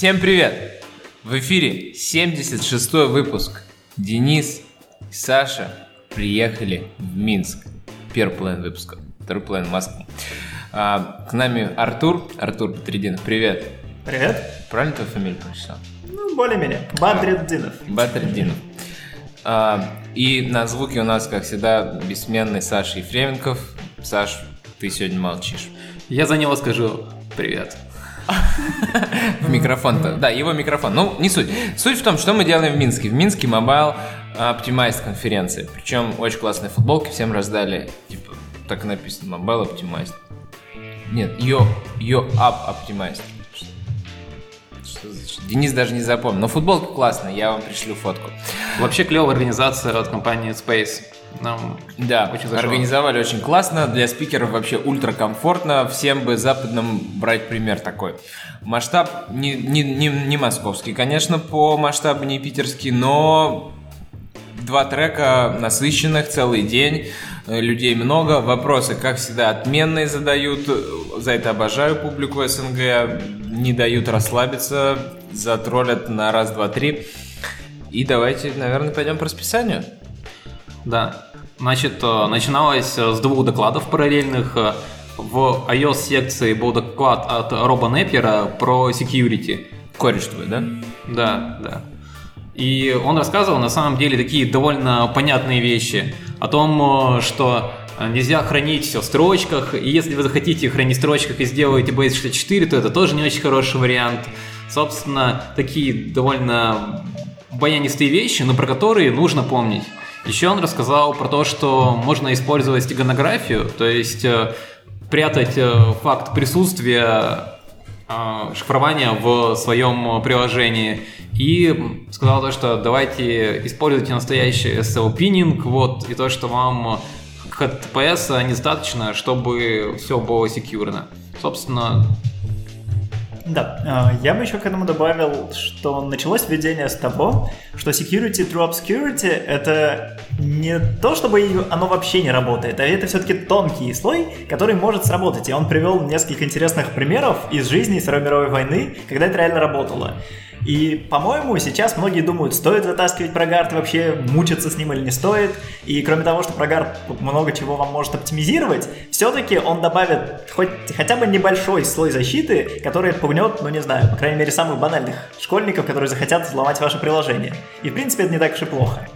Всем привет! В эфире 76 выпуск. Денис и Саша приехали в Минск. Первый половина выпуска, второй половина в Москву. А, к нами Артур, Артур Батридинов, привет. Привет. Правильно твою фамилию прочитал? Ну, более-менее. Бадриддинов. Батридинов. А, и на звуке у нас, как всегда, бессменный Саша Ефременков. Саш, ты сегодня молчишь. Я за него скажу привет. В микрофон-то. Да, его микрофон. Ну, не суть. Суть в том, что мы делаем в Минске. В Минске Mobile Optimized конференция. Причем очень классные футболки всем раздали. Типа, так написано, Mobile Optimized. Нет, Yo, Yo Up Optimized. Денис даже не запомнил. Но футболка классная, я вам пришлю фотку. Вообще клевая организация от компании Space. Нам Да, Очень зашло. организовали очень классно. Для спикеров вообще ультракомфортно. Всем бы западным брать пример такой. Масштаб не, не, не, не московский, конечно, по масштабу не питерский, но два трека насыщенных, целый день, э, людей много, вопросы, как всегда, отменные задают, за это обожаю публику СНГ, не дают расслабиться, затроллят на раз, два, три. И давайте, наверное, пойдем по расписанию. Да. Значит, э, начиналось с двух докладов параллельных. Э, В iOS-секции был доклад от Роба Неппера про security. Кореш твой, да? Да, да. И он рассказывал на самом деле такие довольно понятные вещи о том, э, что нельзя хранить все в строчках, и если вы захотите хранить в строчках и сделаете Base64, то это тоже не очень хороший вариант. Собственно, такие довольно баянистые вещи, но про которые нужно помнить. Еще он рассказал про то, что можно использовать стеганографию, то есть э, прятать э, факт присутствия э, шифрования в своем приложении. И сказал то, что давайте используйте настоящий SL-пининг, вот, и то, что вам HTTPS недостаточно, чтобы все было секьюрно. Собственно, Да, э, я бы еще к этому добавил, что началось введение с того, что security through obscurity — это не то, чтобы оно вообще не работает, а это все-таки тонкий слой, который может сработать. И он привел несколько интересных примеров из жизни Второй мировой войны, когда это реально работало. И, по-моему, сейчас многие думают, стоит затаскивать прогард, вообще мучиться с ним или не стоит. И кроме того, что прогард много чего вам может оптимизировать, все-таки он добавит хоть хотя бы небольшой слой защиты, который отпугнет, ну не знаю, по крайней мере, самых банальных школьников, которые захотят взломать ваше приложение. И, в принципе, это не так уж и плохо.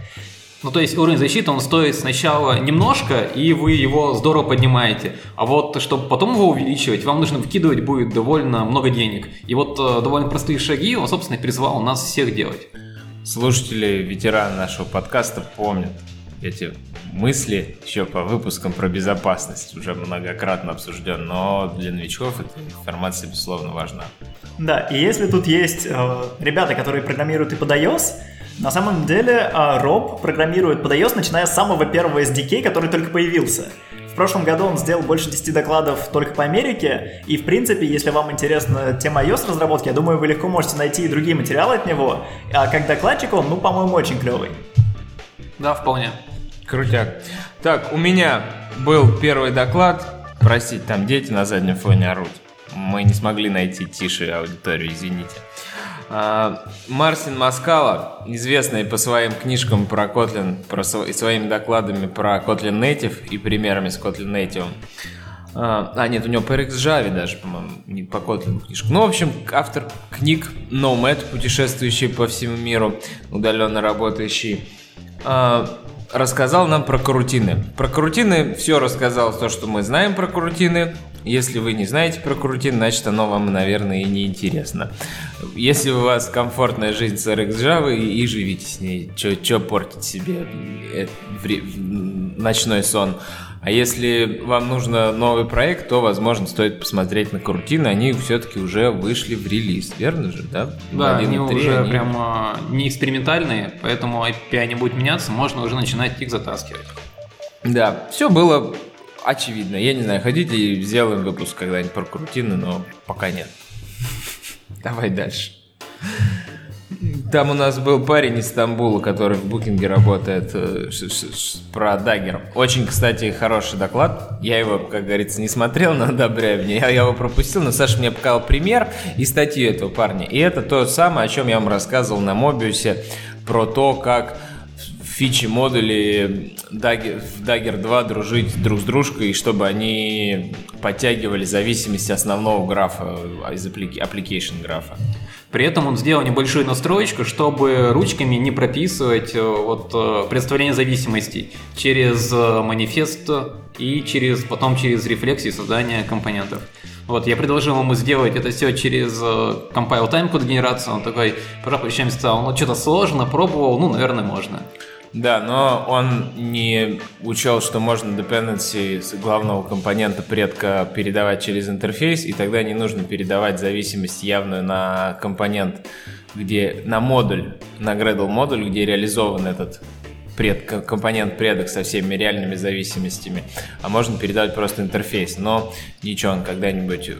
Ну, то есть уровень защиты, он стоит сначала немножко, и вы его здорово поднимаете. А вот, чтобы потом его увеличивать, вам нужно вкидывать будет довольно много денег. И вот э, довольно простые шаги он, собственно, призвал нас всех делать. Слушатели, ветераны нашего подкаста помнят эти мысли еще по выпускам про безопасность, уже многократно обсужден, но для новичков эта информация, безусловно, важна. Да, и если тут есть э, ребята, которые программируют и под iOS, на самом деле э, Роб программирует под iOS, начиная с самого первого SDK, который только появился. В прошлом году он сделал больше 10 докладов только по Америке, и в принципе, если вам интересна тема iOS разработки, я думаю, вы легко можете найти и другие материалы от него, а как докладчик он, ну, по-моему, очень клевый. Да, вполне. Крутяк. Так, у меня был первый доклад. Простите, там дети на заднем фоне орут. Мы не смогли найти тише аудиторию, извините. А, Марсин Маскала, известный по своим книжкам про Kotlin, про и своими докладами про Kotlin Native и примерами с Kotlin Native. А, а, нет, у него по RxJava даже, по-моему, не по Kotlin книжка. Ну, в общем, автор книг Nomad, путешествующий по всему миру, удаленно работающий, а, рассказал нам про карутины. Про карутины все рассказал то, что мы знаем про карутины. Если вы не знаете про карутин, значит оно вам, наверное, и не интересно. Если у вас комфортная жизнь с RxJava, и, и живите с ней, что портить себе э, ночной сон. А если вам нужно новый проект, то, возможно, стоит посмотреть на карутины. Они все-таки уже вышли в релиз, верно же, да? Да, они 1.3 уже они- прям а, не экспериментальные, поэтому API не будет меняться, можно уже начинать их затаскивать. Да, все было очевидно. Я не знаю, хотите, и сделаем выпуск когда-нибудь про карутины, но пока нет. Давай дальше. Там у нас был парень из Стамбула, который в букинге работает э, про Даггер. Очень, кстати, хороший доклад. Я его, как говорится, не смотрел, но одобряю мне. Я его пропустил, но Саша мне показал пример и статью этого парня. И это то самое, о чем я вам рассказывал на Мобиусе, про то, как фичи модули Dagger, в Dagger 2 дружить друг с дружкой, чтобы они подтягивали зависимости основного графа из applica- application графа. При этом он сделал небольшую настроечку, чтобы ручками не прописывать э, вот э, представление зависимостей через э, манифест и через потом через рефлексии создания компонентов. Вот, я предложил ему сделать это все через compile time код генерацию. Он такой, пожав плечами сказал, ну что-то сложно, пробовал, ну, наверное, можно. Да, но он не учел, что можно dependency с главного компонента предка передавать через интерфейс, и тогда не нужно передавать зависимость явную на компонент, где на модуль, на Gradle модуль, где реализован этот пред, компонент предок со всеми реальными зависимостями, а можно передавать просто интерфейс. Но ничего, он когда-нибудь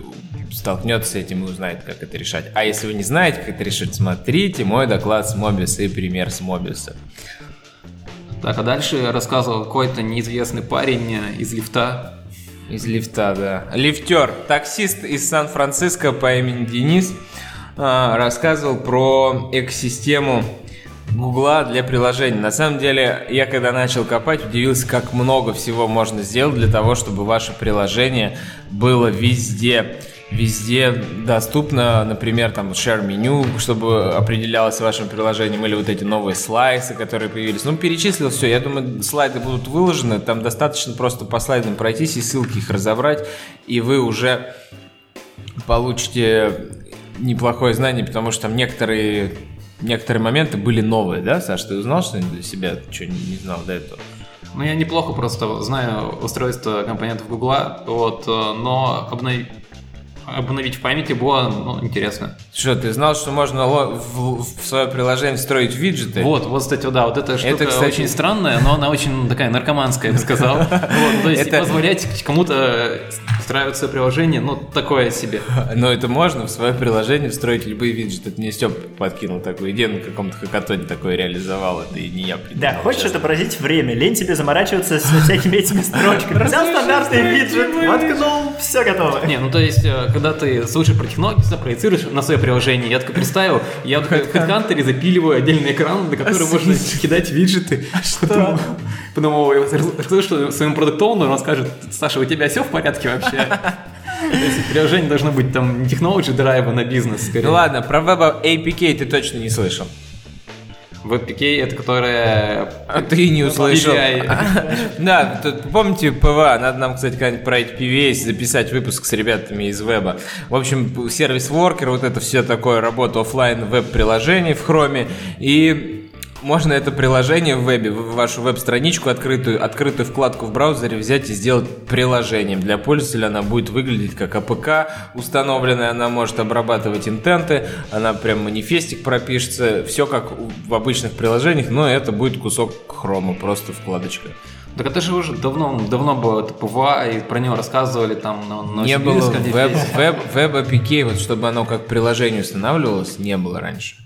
столкнется с этим и узнает, как это решать. А если вы не знаете, как это решить, смотрите мой доклад с Мобиуса и пример с Мобиуса. Так, а дальше рассказывал какой-то неизвестный парень из лифта. Из лифта, да. Лифтер, таксист из Сан-Франциско по имени Денис рассказывал про экосистему Гугла для приложений. На самом деле, я когда начал копать, удивился, как много всего можно сделать для того, чтобы ваше приложение было везде везде доступно, например, там share меню, чтобы определялось вашим приложением, или вот эти новые слайсы, которые появились. Ну, перечислил все. Я думаю, слайды будут выложены, там достаточно просто по слайдам пройтись и ссылки их разобрать, и вы уже получите неплохое знание, потому что там некоторые некоторые моменты были новые, да, Саш? Ты узнал что-нибудь для себя, что не, знал до этого? Ну, я неплохо просто знаю устройство компонентов Гугла, вот, э, но обновить обновить в памяти было ну, интересно. Что, ты знал, что можно в, в свое приложение встроить виджеты? Вот, вот, кстати, да, вот эта штука Это, кстати- очень странная, но она очень такая наркоманская, я бы сказал. Вот, то есть Это- позволять кому-то свое приложение, ну, такое себе. Но это можно в свое приложение встроить любые виджеты. Это мне Степ подкинул такую идею, на каком-то хакатоне такое реализовал. Это и не я придумал. Да, хочешь честно. отобразить время, лень тебе заморачиваться со всякими этими строчками. Взял стандартный виджет, воткнул, все готово. Не, ну то есть, э, когда ты слушаешь про технологии, проецируешь на свое приложение, я такой представил, я вот в HeadHunter запиливаю отдельный экран, на который можно кидать виджеты. Потом, потом я расскажу, что своему продукт-оунеру, он скажет, Саша, у тебя все в порядке вообще? То есть приложение должно быть там не технологии драйва на бизнес, скорее. Ну ладно, про WebAPK ты точно не слышал. WebAPK это которая... А ты не услышал. PWA. Да, тут помните PWA? Надо нам, кстати, когда-нибудь про PWA записать выпуск с ребятами из веба. В общем, service worker, вот это все такое, работа оффлайн веб-приложений в хроме. И можно это приложение в вебе, в вашу веб-страничку, открытую, открытую вкладку в браузере взять и сделать приложением. Для пользователя она будет выглядеть как APK установленная, она может обрабатывать интенты, она прям манифестик пропишется, все как в обычных приложениях, но это будет кусок хрома, просто вкладочка. Так это же уже давно, давно было это PWA, и про него рассказывали там на, на не было веб, веб, WebAPK, вот чтобы оно как приложение устанавливалось, не было раньше.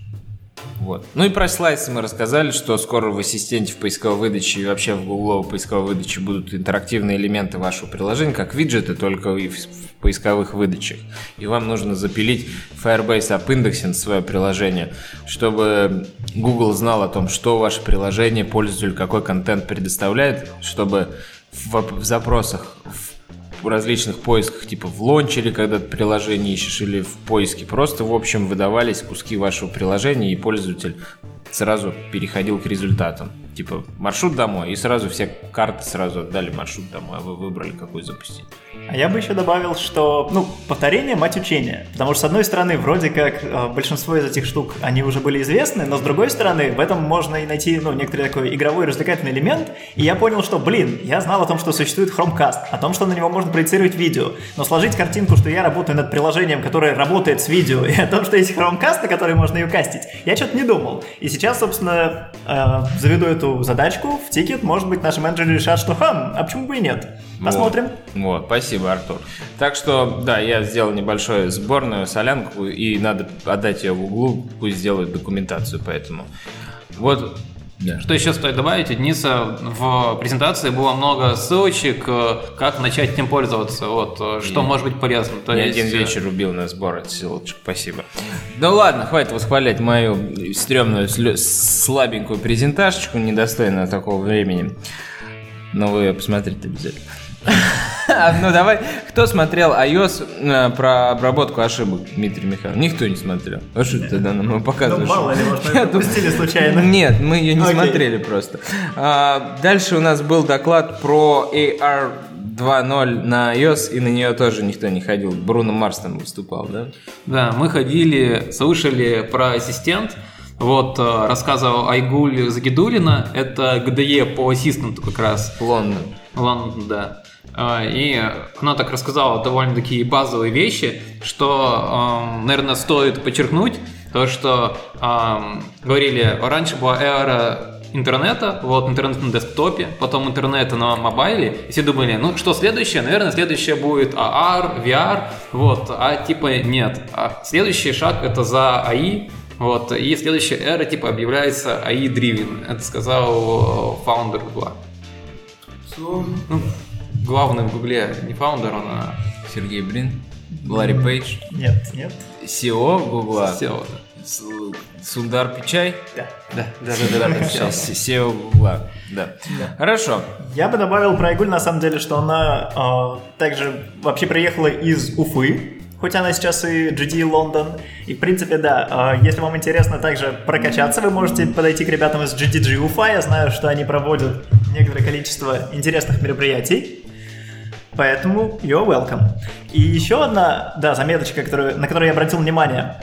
Вот. Ну и про слайсы мы рассказали, что скоро в ассистенте в поисковой выдаче и вообще в гугловой поисковой выдаче будут интерактивные элементы вашего приложения, как виджеты, только и в, поисковых выдачах. И вам нужно запилить Firebase App Indexing свое приложение, чтобы Google знал о том, что ваше приложение, пользователь какой контент предоставляет, чтобы в, в запросах, в различных поисках, типа в лончере, когда ты приложение ищешь, или в поиске, просто, в общем, выдавались куски вашего приложения, и пользователь сразу переходил к результатам. Типа маршрут домой, и сразу все карты сразу отдали маршрут домой, а вы выбрали, какой запустить. А я бы еще добавил, что, ну, повторение – мать учения. Потому что, с одной стороны, вроде как э, большинство из этих штук, они уже были известны, но с другой стороны, в этом можно и найти, ну, некоторый такой игровой развлекательный элемент. И я понял, что, блин, я знал о том, что существует Chromecast, о том, что на него можно проецировать видео, но сложить картинку, что я работаю над приложением, которое работает с видео, и о том, что есть Chromecast, на который можно ее кастить, я что-то не думал. И сейчас, собственно, э, заведу эту задачку в тикет, может быть, наши менеджеры решат, что, хм, а почему бы и нет? Посмотрим. Вот, вот, спасибо, Артур. Так что, да, я сделал небольшую сборную солянку, и надо отдать ее в углу, пусть сделают документацию поэтому. Вот да. Что еще стоит добавить? У Дениса в презентации было много ссылочек, э, как начать этим пользоваться, вот, э, что и может быть полезно. То я есть... один э, вечер убил на сбор от ссылочек, спасибо. Ну ладно, хватит восхвалять мою стрёмную, слабенькую презентажечку, недостойную такого времени. Но вы ее посмотрите обязательно. Ну давай, кто смотрел iOS э, про обработку ошибок, Дмитрий Михайлович? Никто не смотрел. А что ты тогда нам показываешь? Ну мало ли, может, мы пропустили случайно. Нет, мы ее не смотрели просто. А, дальше у нас был доклад про AR 2.0 на iOS, и на нее тоже никто не ходил. Бруно Марс там выступал, да? Да, мы ходили, слушали про ассистент, вот, э, рассказывал Айгуль Загидулина, это ГДЕ по ассистенту как раз. Лондон. Лондон, да. А, и она так рассказала довольно такие базовые вещи, что, наверное, стоит подчеркнуть, то, что говорили, раньше была эра интернета, вот интернет на десктопе, потом интернет на мобайле, и все думали, ну что следующее, наверное, следующее будет AR, VR, вот, а типа нет. А следующий шаг это за AI, вот, и следующая эра типа объявляется AI-driven, это сказал фаундер Google. Ну, главный в Гугле не фаундер, он, а... Сергей Брин, Ларри Пейдж. Нет, нет. SEO Гугла. SEO, да. Сундар Пичай? Да. Да, да, да, да, да. SEO Гугла. Да. да. Хорошо. Я бы добавил про Игуль, на самом деле, что она э, также вообще приехала из Уфы, хоть она сейчас и GD Лондон. И, в принципе, да, а, если вам интересно также прокачаться, вы можете подойти к ребятам из GDG Уфа. Я знаю, что они проводят некоторое количество интересных мероприятий. Поэтому you're welcome. И еще одна, да, заметочка, которую, на которую я обратил внимание.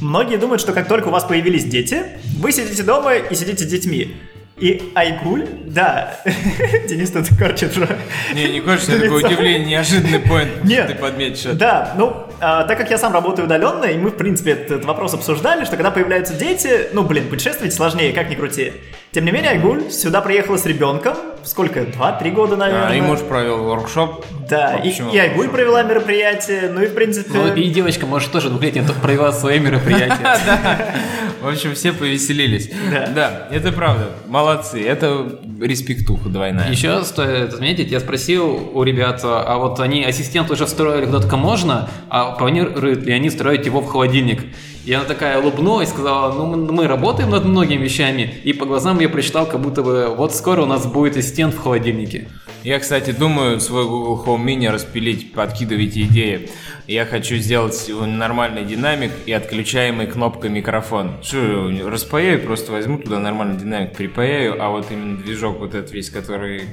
Многие думают, что как только у вас появились дети, вы сидите дома и сидите с детьми. И Айгуль, да, Денис тут корчит уже. Не, не корчит, это такое удивление, неожиданный поинт Нет, ты подметишь. Да, ну, а, так как я сам работаю удаленно, и мы, в принципе, этот вопрос обсуждали, что когда появляются дети, ну, блин, путешествовать сложнее, как ни крути. Тем не менее, Айгуль сюда приехала с ребенком, сколько, два-три года, наверное. А, и муж провел воркшоп. Да, и, и Айгуль провела мероприятие, ну и, в принципе... Ну, и девочка, может, тоже двухлетняя провела свое мероприятие. В общем, все повеселились. Да, это правда. Молодцы. Это респектуха двойная. Еще стоит отметить, я спросил у ребят, а вот они ассистент уже строили когда только можно, а планируют ли они строить его в холодильник? И она такая улыбнулась, сказала, ну мы работаем над многими вещами, и по глазам я прочитал, как будто бы вот скоро у нас будет ассистент в холодильнике. Я, кстати, думаю свой Google Home Mini распилить, подкидывайте идеи. Я хочу сделать нормальный динамик и отключаемый кнопкой микрофон. Что, распаяю, просто возьму туда нормальный динамик, припаяю, а вот именно движок вот этот весь, который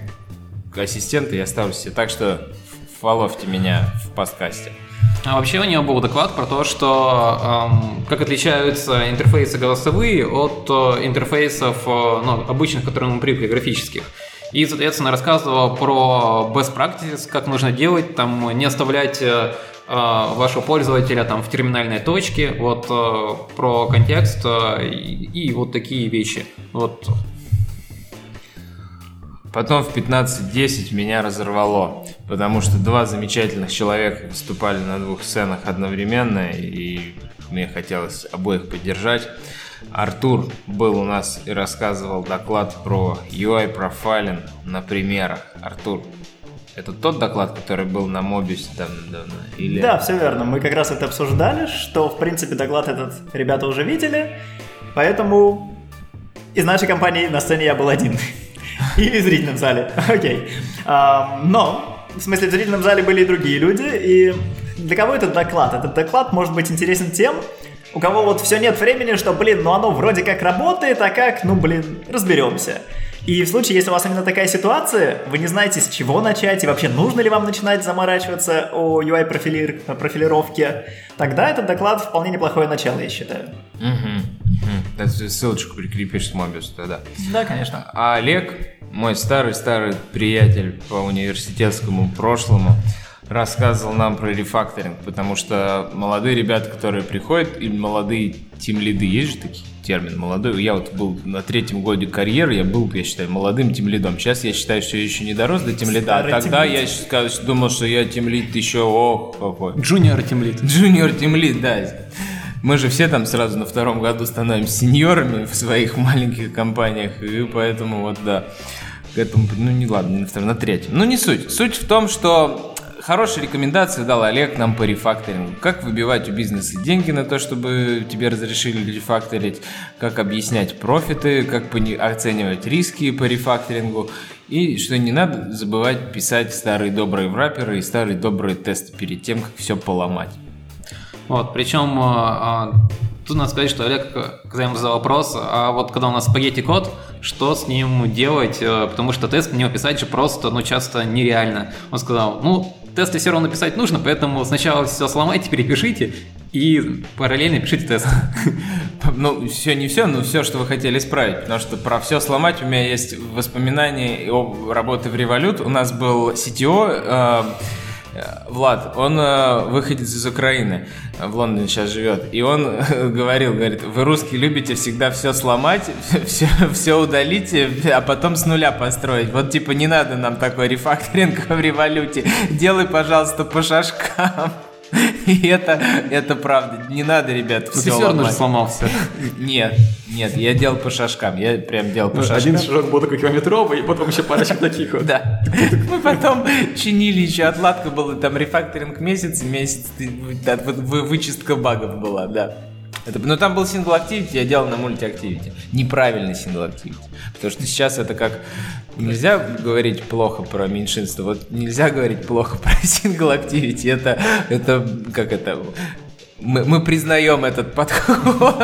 ассистенты, я оставлю себе. Так что фоловьте меня в подкасте. А вообще у него был доклад про то, что эм, как отличаются интерфейсы голосовые от э, интерфейсов э, ну, обычных, которые мы привыкли, графических. И, соответственно, рассказывал про best practices, как нужно делать, там не оставлять э, э, вашего пользователя там в терминальной точке, вот э, про контекст э, и, и вот такие вещи. Вот. Потом в 15.10 меня разорвало, потому что два замечательных человека выступали на двух сценах одновременно, и мне хотелось обоих поддержать. Артур был у нас и рассказывал доклад про UI профайлинг на примерах. Артур, это тот доклад, который был на Mobius давно-давно? Или... Да, все верно. Мы как раз это обсуждали, что, в принципе, доклад этот ребята уже видели, поэтому из нашей компании на сцене я был один. И в зрительном зале. Окей. Но, в смысле, в зрительном зале были и другие люди, и для кого этот доклад? Этот доклад может быть интересен тем, у кого вот все нет времени, что, блин, ну оно вроде как работает, а как, ну, блин, разберемся. И в случае, если у вас именно такая ситуация, вы не знаете, с чего начать, и вообще нужно ли вам начинать заморачиваться о UI-профилировке, тогда этот доклад вполне неплохое начало, я считаю. Угу. Угу. Ссылочку прикрепишь с Мобиус тогда. Да, конечно. А Олег, мой старый-старый приятель по университетскому прошлому, рассказывал нам про рефакторинг, потому что молодые ребята, которые приходят, и молодые тимлиды, есть же такие термин молодой. Я вот был на третьем годе карьеры, я был, я считаю, молодым тимлидом. Сейчас я считаю, что я еще не дорос до тимлида, а тогда я думал, что я тимлид еще, ох, какой. Джуниор тимлид. Джуниор тимлид, да. Мы же все там сразу на втором году становимся сеньорами в своих маленьких компаниях, и поэтому вот да. К этому, ну не ладно, не на втором, на третьем. Ну не суть. Суть в том, что хорошие рекомендации дал Олег нам по рефакторингу. Как выбивать у бизнеса деньги на то, чтобы тебе разрешили рефакторить, как объяснять профиты, как оценивать риски по рефакторингу. И что не надо забывать писать старые добрые враперы и старые добрые тесты перед тем, как все поломать. Вот, причем а, тут надо сказать, что Олег, когда ему задал вопрос, а вот когда у нас спагетти код, что с ним делать, э, потому что тест на него писать же просто, ну, часто нереально. Он сказал, ну, тесты все равно писать нужно, поэтому сначала все сломайте, перепишите, и параллельно пишите тест. Ну, все не все, но все, что вы хотели исправить. Потому что про все сломать у меня есть воспоминания о работе в Револют. У нас был CTO, э, Влад, он э, выходит из Украины, в Лондоне сейчас живет, и он говорил, говорит, вы русские любите всегда все сломать, все, все удалить, а потом с нуля построить. Вот типа не надо нам такой рефакторинг в революте, делай, пожалуйста, по шажкам. И это, это правда. Не надо, ребят, все все равно же сломался. Нет, нет, я делал по шажкам. Я прям делал по шажкам. Один шажок был такой километровый, и потом еще парочек таких вот. Да. Мы потом чинили еще отладка была, там рефакторинг месяц, месяц вычистка багов была, да. Это, но там был сингл activity, я делал на мульти-активити. Неправильный сингл activity. Потому что сейчас это как... Нельзя говорить плохо про меньшинство. Вот нельзя говорить плохо про сингл activity. Это, это как это... Мы, мы признаем этот подход.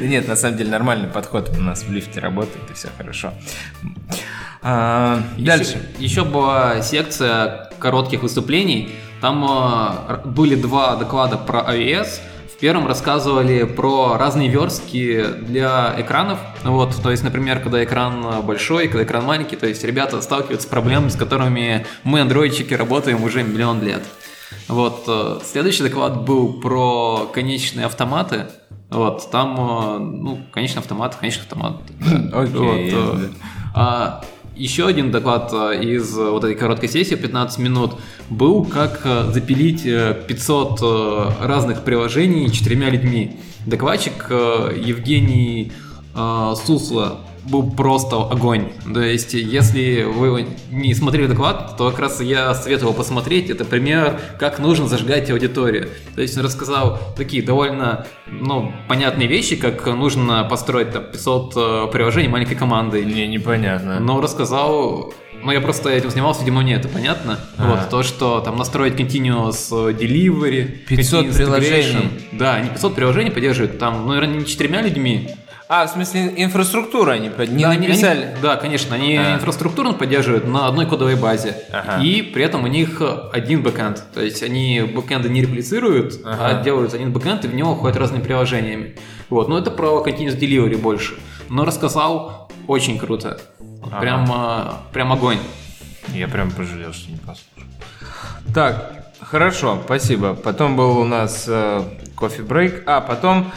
Нет, на самом деле нормальный подход у нас в лифте работает, и все хорошо. А, Дальше. Еще, еще была секция коротких выступлений. Там э, были два доклада про iOS. В первом рассказывали про разные верстки для экранов. Вот, то есть, например, когда экран большой, когда экран маленький, то есть ребята сталкиваются с проблемами, с которыми мы, андроидчики, работаем уже миллион лет. Вот, э, следующий доклад был про конечные автоматы. Вот, там, э, ну, конечный автомат, конечный автомат. Окей. Вот, э, а еще один доклад э, из э, вот этой короткой сессии, 15 минут, был как э, запилить э, 500 э, разных приложений четырьмя людьми. Докладчик Евгений Сусло был просто огонь. То есть, если вы не смотрели доклад, то как раз я советовал посмотреть. Это пример, как нужно зажигать аудиторию. То есть, он рассказал такие довольно ну, понятные вещи, как нужно построить там, 500 э, приложений маленькой командой. Не, непонятно. Но рассказал, ну я просто этим занимался, видимо, мне это понятно. А. Вот, то, что там настроить continuous delivery, 500 continuous приложений. Да, они 500 приложений поддерживают, там, ну, наверное, не четырьмя людьми. А, в смысле, инфраструктуру они под- не да, написали? они- да, конечно, они А. инфраструктурно поддерживают на одной кодовой базе. Ага. И при этом у них один бэкэнд. То есть они бэкэнды не реплицируют, Ага. а делают один бэкэнд, и в него ходят разными приложениями. Вот, но это про continuous delivery больше. Но рассказал очень круто. Ага. Прям, а, прям огонь. Я прям пожалел, что не послушал. Так, хорошо, спасибо. Потом был у нас э, кофе-брейк. А, потом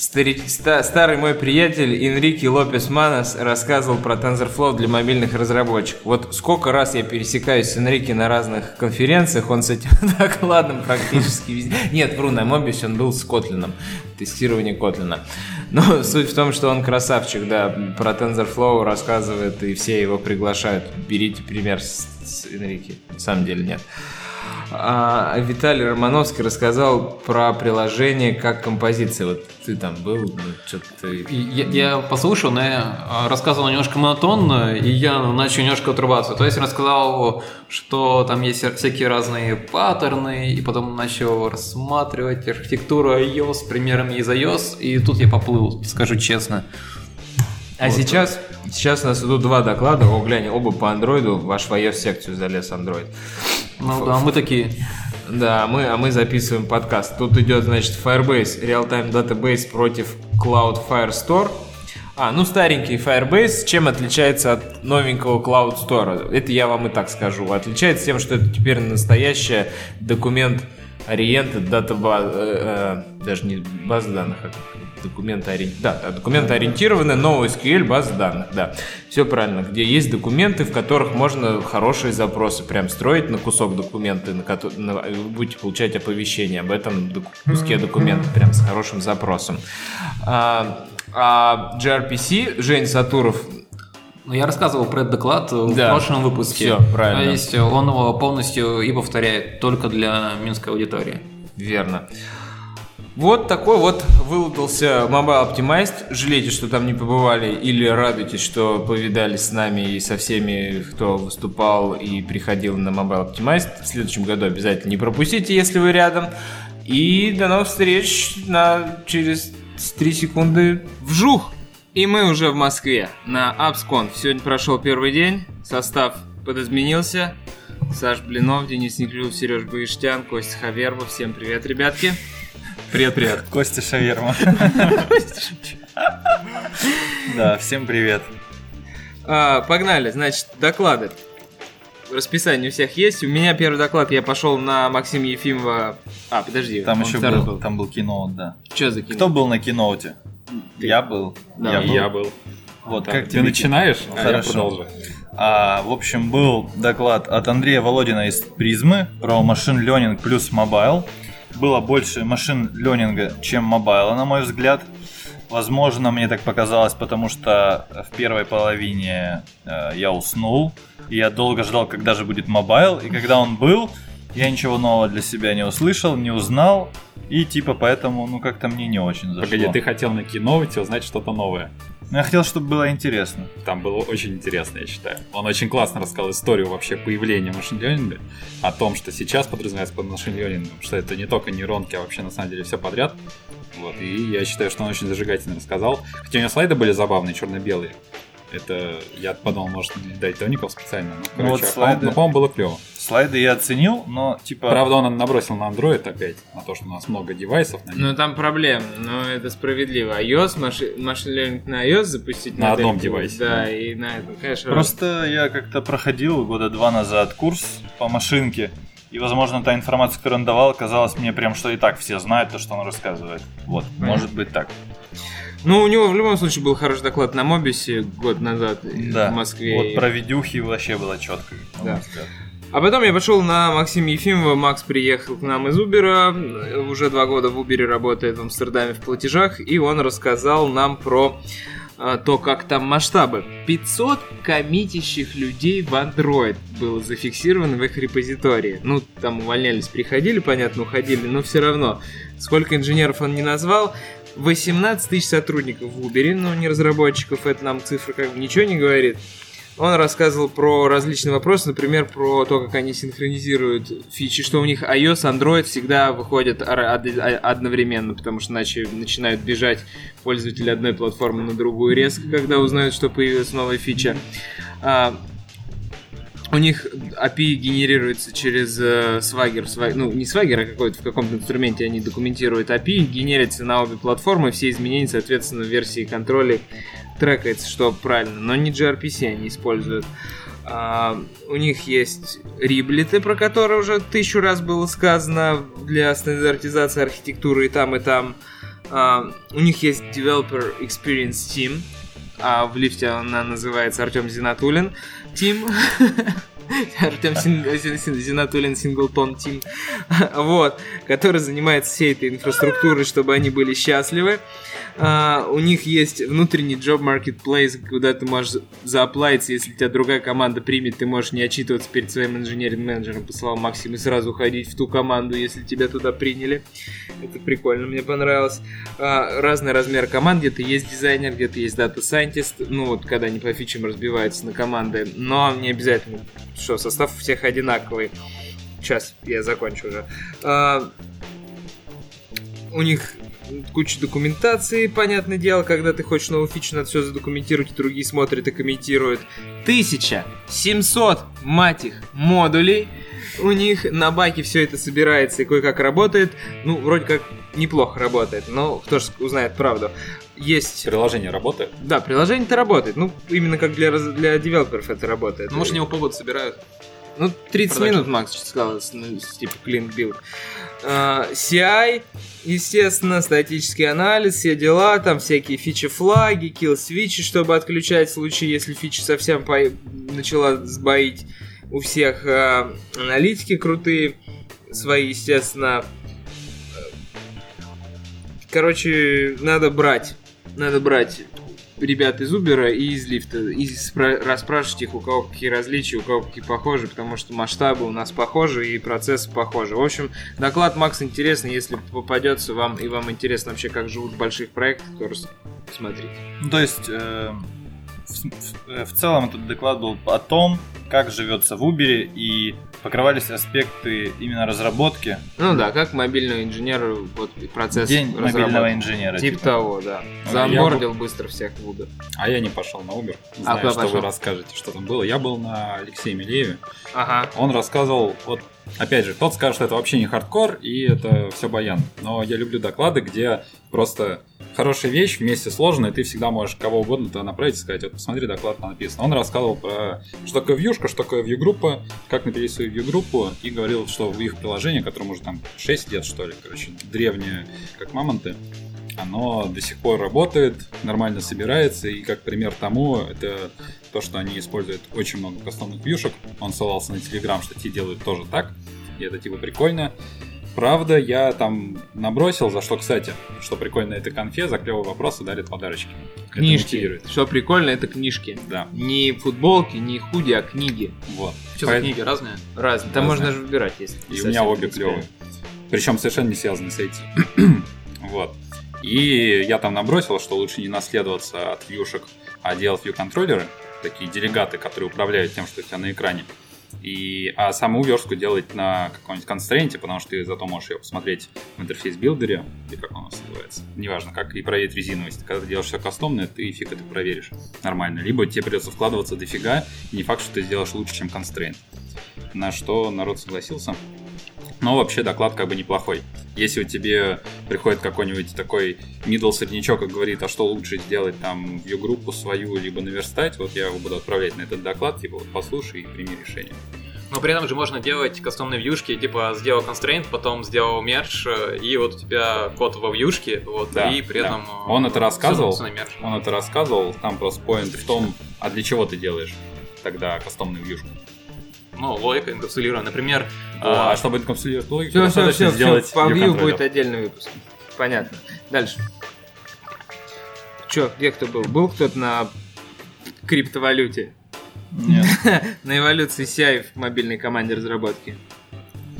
старый мой приятель Энрике Лопес Манос рассказывал про TensorFlow для мобильных разработчиков. Вот сколько раз я пересекаюсь с Энрике на разных конференциях, он с этим докладом практически везде. Нет, вру, на Мобиусе он был с Котлином, тестирование Котлина. Но суть в том, что он красавчик, да, про TensorFlow рассказывает, и все его приглашают. Берите пример с, с Энрике. На самом деле нет. А Виталий Романовский рассказал про приложение как композиция. Вот ты там был, ну, что-то ты... Я, я послушал, но я а, рассказывал немножко монотонно, и я начал немножко отрываться. То есть я рассказал, что там есть всякие разные паттерны, и потом начал рассматривать архитектуру iOS с примерами из iOS, и тут я поплыл, скажу честно. А Вот. сейчас, сейчас у нас идут два доклада. О, глянь, оба по андроиду. Ваш в iOS-секцию залез Android. Ну да, мы такие. Да, мы, а мы записываем подкаст. Тут идет, значит, Firebase Real-Time Database против Cloud Firestore. А, ну старенький Firebase, чем отличается от новенького Cloud Store? Это я вам и так скажу. Отличается тем, что это теперь настоящая документ ориенты датабаза, э, э, даже не база данных, а документы ориентированные, да, документы ориентированные, NoSQL база данных, да, все правильно, где есть документы, в которых можно хорошие запросы прям строить на кусок документы, на который вы будете получать оповещение об этом куске документа прям с хорошим запросом. А, а gRPC, Жень Сатуров ну, я рассказывал про этот доклад в да. прошлом выпуске. Все, правильно. То есть он его полностью и повторяет только для минской аудитории. Верно. Вот такой вот вылупился Mobile Optimized. Жалейте, что там не побывали, или радуйтесь, что повидались с нами и со всеми, кто выступал и приходил на Mobile Optimized. В следующем году обязательно не пропустите, если вы рядом. И до новых встреч на через 3 секунды вжух! И мы уже в Москве на AppsConf. Сегодня прошел первый день, состав подизменился. Саш Блинов, Денис Неклюев, Сереж Баиштян, Костя Хаверба. Всем привет, ребятки. Привет-привет. Костя Шаверма. Да, всем привет. А, погнали, значит, доклады. Расписание у всех есть. У меня первый доклад, я пошел на Максима Ефимова. А, подожди. Там еще был, там был киноут, да. Что за кино? Кто был на киноуте? Ты. Я был. Да, я был. я был. Вот, Да. как Ты тебе? начинаешь, а я Хорошо. продолжу. А, в общем, был доклад от Андрея Володина из Призмы про machine learning плюс mobile. Было больше machine learning а, чем mobile а, на мой взгляд. Возможно, мне так показалось, потому что в первой половине э, я уснул. И я долго ждал, когда же будет mobile. И когда он был, я ничего нового для себя не услышал, не узнал. И типа поэтому, ну как-то мне не очень зашло. Погоди, ты хотел на keynote е узнать что-то новое. Но я хотел, чтобы было интересно. Там было очень интересно, я считаю. Он очень классно рассказал историю вообще появления машин ленинга, о том, что сейчас подразумевается под машин ленингом, что это не только нейронки, а вообще на самом деле все подряд. Вот, и я считаю, что он очень зажигательно рассказал. Хотя у него слайды были забавные, черно-белые. Это я подумал, может, дать тоников специально. Ну, короче, Вот а, слайды. но, по-моему, было клево. Слайды я оценил, но типа... Правда, он набросил на Android опять, на то, что у нас много девайсов на. Ну там проблема, но это справедливо. iOS, маши- машин learning на iOS запустить На модельку, одном девайсе, Да, да. и на этом, конечно. Просто я как-то проходил года два назад курс по машинке, и, возможно, та информация, которую он давал, казалось мне прям, что и так все знают то, что он рассказывает. Вот, Понятно. может быть так. Ну, у него в любом случае был хороший доклад на Мобисе год назад Да. в Москве. Вот про видюхи вообще было четко. Да. А потом я пошел на Максима Ефимова. Макс приехал к нам из Убера. Уже два года в Убере работает в Амстердаме в платежах. И он рассказал нам про а, то, как там масштабы. 500 коммитящих людей в Android было зафиксировано в их репозитории. Ну, там увольнялись, приходили, понятно, уходили, но все равно. Сколько инженеров он не назвал, 18 тысяч сотрудников в Uber, но не разработчиков, это нам цифра как бы ничего не говорит. Он рассказывал про различные вопросы, например, про то, как они синхронизируют фичи, что у них iOS, Android всегда выходят о- одновременно, потому что иначе начинают бежать пользователи одной платформы на другую резко, когда узнают, что появилась новая фича. У них API генерируется через э, Swagger, Swag- ну не Swagger, а какой-то в каком-то инструменте они документируют API, генерится на обе платформы, все изменения, соответственно, в версии контролей трекается, что правильно, но не gRPC они используют. А, у них есть риблеты, про которые уже тысячу раз было сказано для стандартизации архитектуры и там, и там. А, у них есть Developer Experience Team, а в лифте она называется Артем Зинатулин Тим. Артем Син- Зинатулин Синглтон Тим. Вот. Который занимается всей этой инфраструктурой, чтобы они были счастливы. А, у них есть внутренний job marketplace, куда ты можешь зааплайться, если тебя другая команда примет, ты можешь не отчитываться перед своим инженеринг-менеджером, по словам Максима, и сразу уходить в ту команду, если тебя туда приняли. Это прикольно, мне понравилось. А, разный размер команд, где-то есть дизайнер, где-то есть дата-сайентист, ну вот когда они по фичам разбиваются на команды, но не обязательно, что состав всех одинаковый. Сейчас я закончу уже. А, у них куча документации, понятное дело, когда ты хочешь новую фичу, надо все задокументировать, и другие смотрят и комментируют. 1700, мать их, модулей. у них на Buck е все это собирается и кое-как работает. Ну, вроде как неплохо работает, но кто же узнает правду. Есть... Приложение работает? Да, приложение-то работает. Ну, именно как для, для девелоперов это работает. Ну, может, него полгода собирают. Ну, 30 Продакшн. минут, Макс сказал, ну, типа clean build. А, CI, естественно, статический анализ, все дела, там всякие фичи-флаги, kill switch и, чтобы отключать в случае, если фича совсем по- начала сбоить. У всех а, аналитики крутые, свои, естественно. Короче, надо брать. Надо брать ребят из Uber и из лифта и спра- расспрашивать их, у кого какие различия, у кого какие похожи, потому что масштабы у нас похожи и процессы похожи. В общем, доклад Макс интересный, если попадется вам и вам интересно вообще, как живут в больших проектах, то смотрите. То есть, э, в, в- э, в целом этот доклад был о том, как живется в Uber, и покрывались аспекты именно разработки. Ну да, как мобильному инженеру вот процесс День мобильного инженера. Типа типа. того, да. Ну, Заонбордил быстро всех в Uber. А я не пошел на Uber. А Знаю, куда что пошел? вы расскажете, что там было. Я был на Алексее Милееве. Ага. Он рассказывал, вот, опять же, тот скажет, что это вообще не хардкор, и это все баян. Но я люблю доклады, где просто хорошая вещь вместе сложная, и ты всегда можешь кого угодно туда направить и сказать, вот посмотри, доклад там написан. Он рассказывал про, что такое вьюшка, что такое вьюгруппа, как напилить свою вьюгруппу, и говорил, что в их приложение, которому уже там 6 лет, что ли, короче, древнее, как мамонты, оно до сих пор работает, нормально собирается, и как пример тому, это то, что они используют очень много кастомных вьюшек. Он ссылался на Telegram, что те делают тоже так, и это типа прикольно. Правда, я там набросил, за что, кстати, что прикольно, это конфе, за клевые вопросы дарит подарочки. Книжки. Что прикольно, это книжки. Да, Не футболки, не худи, а книги. вот. Что за Поэт- книги разные? Разные. Там Разные. можно же выбирать, если И у меня обе клевые. Причем совершенно не связаны с этим. вот. И я там набросил, что лучше не наследоваться от вьюшек, а делать вью-контроллеры, такие делегаты, которые управляют тем, что у тебя на экране. И, а саму верстку делать на каком-нибудь констрейнте, потому что ты зато можешь ее посмотреть в интерфейс билдере, или как он у нас называется, неважно, как и проверить резиновость. Когда ты делаешь все кастомное, ты фиг это проверишь нормально. Либо тебе придется вкладываться дофига, и не факт, что ты сделаешь лучше, чем констрейнт. На что народ согласился. Но вообще доклад как бы неплохой. Если у тебе приходит какой-нибудь такой middle среднячок и говорит, а что лучше сделать там view группу свою, либо наверстать, вот я его буду отправлять на этот доклад, типа вот послушай и прими решение. Но при этом же можно делать кастомные вьюшки, типа сделал constraint, потом сделал мерч, э, и вот у тебя код во вьюшке, вот, Да, и при да. этом... э, Он это рассказывал? Он это рассказывал, там просто поинт в том, а для чего ты делаешь тогда кастомную вьюшку. Ну, логика инкапсулирована. Например, А, а, чтобы инкапсулировать логику, Все, все, все, сделать по view view controller. будет отдельный выпуск. Понятно. Дальше. Че, где кто был? Был кто-то на криптовалюте? Нет. На эволюции CI в мобильной команде разработки.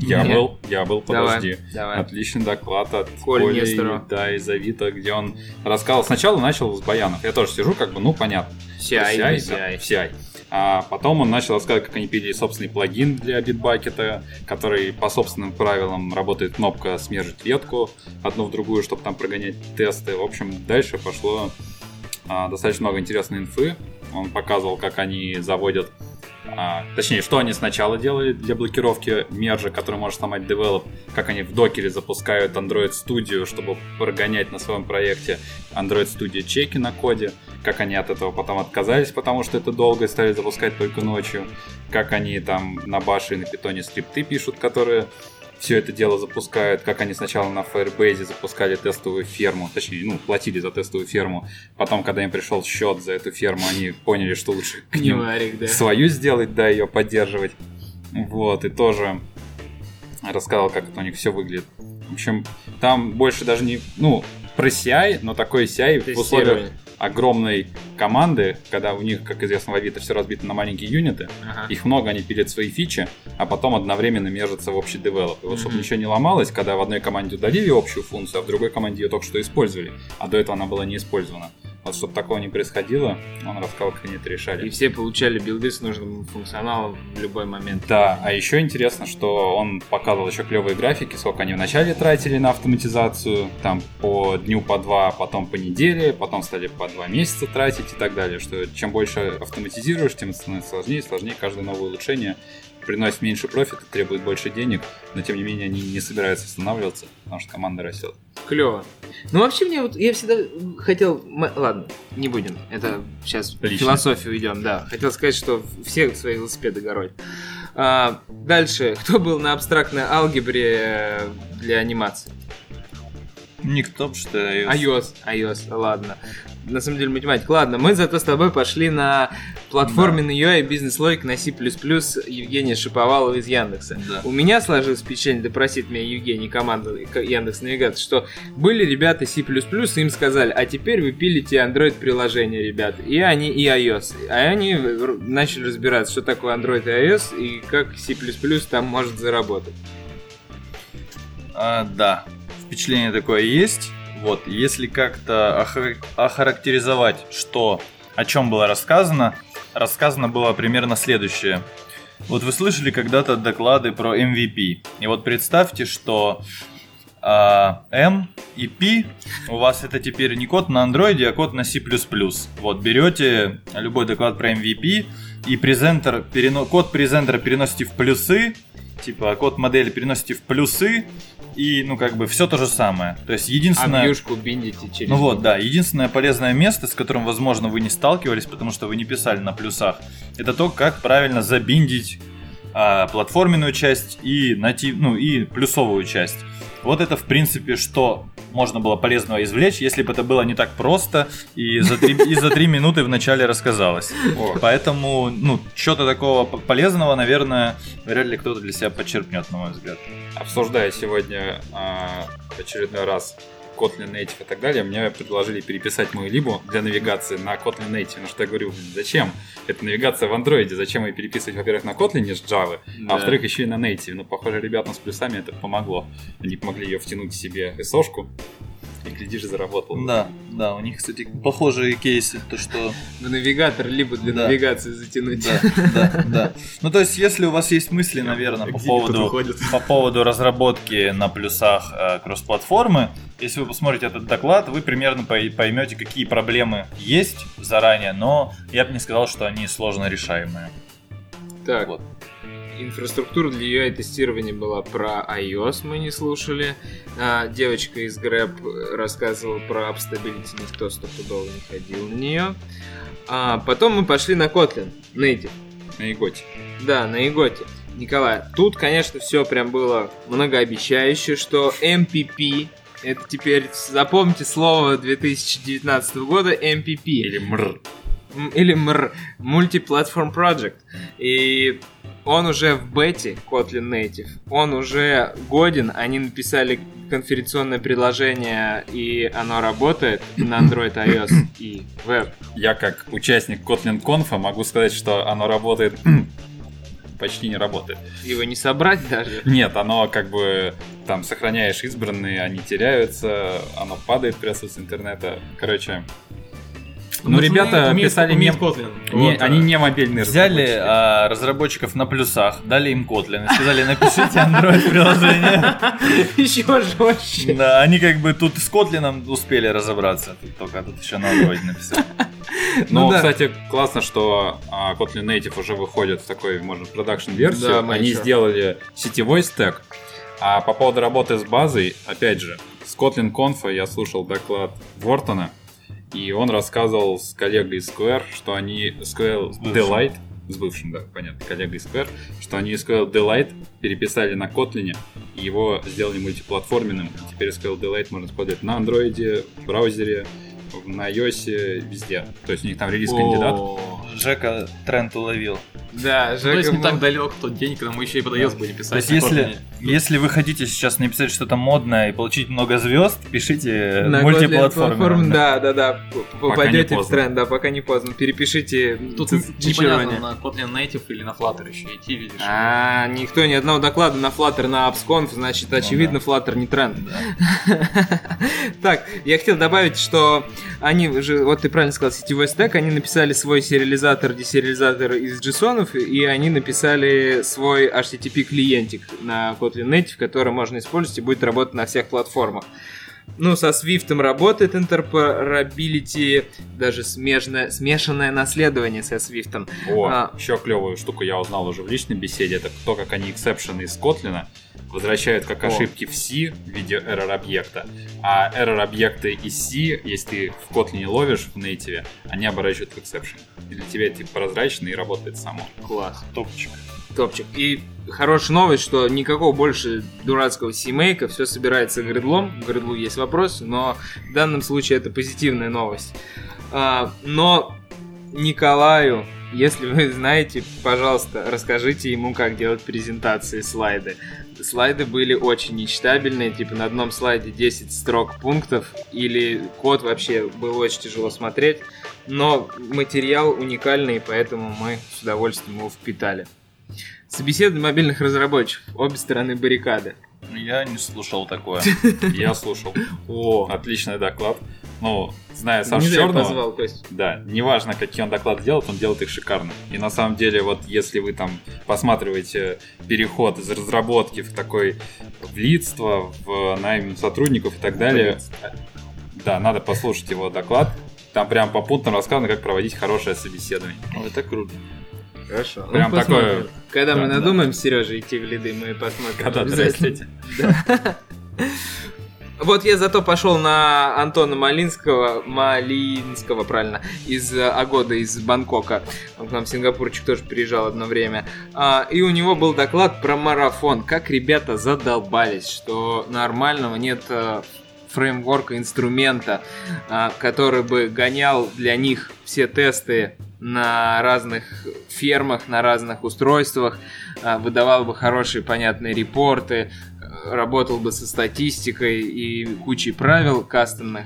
Я Нет. был, я был, подожди. Давай, давай. Отличный доклад от Коли да, из Авито, где он рассказал. Сначала начал с баянов. Я тоже сижу, как бы, ну, понятно. CI, CI, CI. да, CI. А потом он начал рассказывать, как они пилили собственный плагин для Bitbucket, который по собственным правилам работает кнопка смержить ветку одну в другую, чтобы там прогонять тесты. В общем, дальше пошло а, достаточно много интересной инфы. Он показывал, как они заводят а, точнее, что они сначала делали для блокировки мержа, который может сломать девелоп, как они в докере запускают Android Studio, чтобы прогонять на своем проекте Android Studio чеки на коде, как они от этого потом отказались, потому что это долго и стали запускать только ночью, как они там на баше и на питоне скрипты пишут, которые все это дело запускают, как они сначала на Firebase запускали тестовую ферму, точнее, ну, платили за тестовую ферму, потом, когда им пришел счет за эту ферму, они поняли, что лучше к ним Кневарик, да. свою сделать, да, ее поддерживать. Вот, и тоже рассказал, как это у них все выглядит. В общем, там больше даже не, ну, про CI, но такой CI в условиях. Огромной команды, когда у них, как известно, в Авито все разбито на маленькие юниты, Ага. их много, они пилят свои фичи, а потом одновременно мержатся в общий девелоп. И вот чтобы ничего не ломалось, когда в одной команде удалили общую функцию, а в другой команде ее только что использовали, а до этого она была не использована. Вот чтобы такого не происходило, он рассказал, как они это решали. И все получали билды с нужным функционалом в любой момент. Да, а еще интересно, что он показывал еще клевые графики, сколько они вначале тратили на автоматизацию, там по дню по два, потом по неделе, потом стали по два месяца тратить и так далее, что чем больше автоматизируешь, тем становится сложнее и сложнее, каждое новое улучшение приносит меньше профита, требует больше денег, но тем не менее они не собираются останавливаться, потому что команда растет. Клево. Ну, вообще, мне вот, я всегда хотел... Ладно, не будем. Это сейчас Лично. философию идем, да. Хотел сказать, что все свои велосипеды горой. А, дальше, кто был на абстрактной алгебре э, для анимации? Никто, что ли. iOS, iOS, ладно. На самом деле математика. Ладно, мы зато с тобой пошли на платформенный UI и бизнес-логик на C++ Евгения Шиповалова из Яндекса. Да. У меня сложилось впечатление, да просит меня Евгений, команда Яндекс Навигатор, что были ребята C++, и им сказали, а теперь вы пилите Android приложение, ребят, и они, и iOS. А они начали разбираться, что такое Android и iOS, и как C++ там может заработать. А, да, впечатление такое есть. Вот, если как-то охар- охарактеризовать, что, о чем было рассказано, рассказано было примерно следующее. Вот вы слышали когда-то доклады про MVP. И вот представьте, что а, M и P у вас это теперь не код на андроиде, а код на C++. Вот берете любой доклад про MVP и презентер, перено- код презентера переносите в плюсы, типа код модели переносите в плюсы, и ну как бы все то же самое. То есть А единственное... вьюшку биндите через... Ну вот, да, единственное полезное место, с которым, возможно, вы не сталкивались, потому что вы не писали на плюсах, это то, как правильно забиндить а, платформенную часть и, натив, ну, и плюсовую часть. Вот это, в принципе, что можно было полезного извлечь, если бы это было не так просто и за три, и за три минуты вначале рассказалось. Поэтому, ну, что-то такого полезного, наверное, вряд ли кто-то для себя подчеркнет, на мой взгляд. Обсуждая сегодня в очередной раз Kotlin Native и так далее, мне предложили переписать мою либу для навигации на Kotlin Native. На что я говорю, зачем? Это навигация в андроиде, зачем ее переписывать, во-первых, на Kotlin с Java, Да. а во-вторых, еще и на Native. Ну, похоже, ребятам с плюсами это помогло. Они помогли ее втянуть в себе SO-шку, и, глядишь, заработал. Да, да, у них, кстати, похожие кейсы, то что В навигатор, либо для Да. навигации затянуть. Да, да, да. Ну, то есть, если у вас есть мысли, наверное, по поводу, по поводу разработки на плюсах э, кросс-платформы, если вы посмотрите этот доклад, вы примерно пой- поймете, какие проблемы есть заранее, но я бы не сказал, что они сложно решаемые. Так, Вот. Инфраструктура для UI-тестирования была про iOS, мы не слушали. А, девочка из Grab рассказывала про App Stability, никто стопудово не ходил на нее. А, потом мы пошли на Kotlin, Native. На Иготе. Да, на Иготе. Николай, тут, конечно, все прям было многообещающе, что MPP, это теперь, запомните слово 2019 года, MPP. Или МР. Или МР, Multi-Platform Project. И он уже в бете, Kotlin Native, он уже годен, они написали конференционное приложение, и оно работает на Android, iOS и веб. Я как участник Kotlin Conf могу сказать, что оно работает почти не работает. Его не собрать даже. Нет, оно как бы там сохраняешь избранные, они теряются, оно падает при отсутствии интернета. Короче, ну, ребята умеют- писали умеют не, Kotlin. не- Вот, они а. не мобильные Взяли а, разработчиков на плюсах, дали им Kotlin и сказали, напишите Android-приложение. Еще жестче. Да, они как бы тут с Kotlin успели разобраться, тут только тут еще на Android написали. Ну да. кстати, классно, что а, Kotlin Native уже выходит в такой, может, продакшн версию. Да, Они еще- сделали сетевой стек. А по поводу работы с базой, опять же, с Kotlin Conf я слушал доклад Вортона, и он рассказывал с коллегой из Square, что они бывшим. Delight, с бывшим, да, понятно, коллегой из Square, что они SQL Delight переписали на Kotlin, и его сделали мультиплатформенным. И теперь SQL Delight можно использовать на андроиде, в браузере, на iOS, везде. То есть у них там релиз-кандидат. Жека тренд уловил. Да, То есть Жека не так был- далек тот день, когда мы еще и под iOS будем То писать. есть, если, если вы хотите сейчас написать что-то модное и получить много звезд, пишите на мультиплатформенно. платформ, да, да, да. Попадете в тренд, да, пока не поздно. Перепишите Тут непонятно, на Kotlin Native или на Flutter еще идти, видишь. А, никто ни одного доклада на Flutter на AppsConf, значит, очевидно, Flutter не тренд. Так, я хотел добавить, что они же, вот ты правильно сказал, сетевой стек, они написали свой сериализатор, десериализатор из JSON, и они написали свой HTTP клиентик на Kotlin Native, который можно использовать и будет работать на всех платформах. Ну, со Swift работает interoperability, даже смежное, смешанное наследование со Swift. О, А. еще клевую штуку я узнал уже в личной беседе. Это то, как они эксепшены из Kotlin возвращают как О. ошибки в C в виде error объекта. А error объекты из C, если ты в Kotlin ловишь в native, они оборачивают в exception. И для тебя это прозрачно и работает само. Класс. Топчик. Топчик. И хорошая новость, что никакого больше дурацкого семейка, все собирается гридлом. В гридлу есть вопросы, но в данном случае это позитивная новость. А, но Николаю, если вы знаете, пожалуйста, расскажите ему, как делать презентации слайды. Слайды были очень нечитабельные, типа на одном слайде 10 строк пунктов, или код вообще было очень тяжело смотреть. Но материал уникальный, поэтому мы с удовольствием его впитали. Собеседование мобильных разработчиков. Обе стороны баррикады. Я не слушал такое. Я слушал. О, Отличный доклад. Ну, зная зря Черного, позвал, Кость. Да, неважно, какие он доклады делает, он делает их шикарно. И на самом деле, вот если вы там посматриваете переход из разработки в такой в лидство, в найм сотрудников и так далее, да, надо послушать его доклад. Там прям по пунктам рассказано, как проводить хорошее собеседование. О, это круто. Хорошо. Ну, Прям посмотрим. такое- Когда мы Да, надумаем, Сережа, идти в лиды, мы посмотрим. Когда Обязательно. Вот я зато пошел на Антона Малинского, Малинского, правильно, из э, Агода, из Бангкока. Он к нам сингапурчик тоже приезжал одно время. А, и у него был доклад про марафон. Как ребята задолбались, что нормального нет э, фреймворка, инструмента, а, который бы гонял для них все тесты на разных фермах, на разных устройствах, а, выдавал бы хорошие понятные репорты, э, работал бы со статистикой и кучей правил кастомных.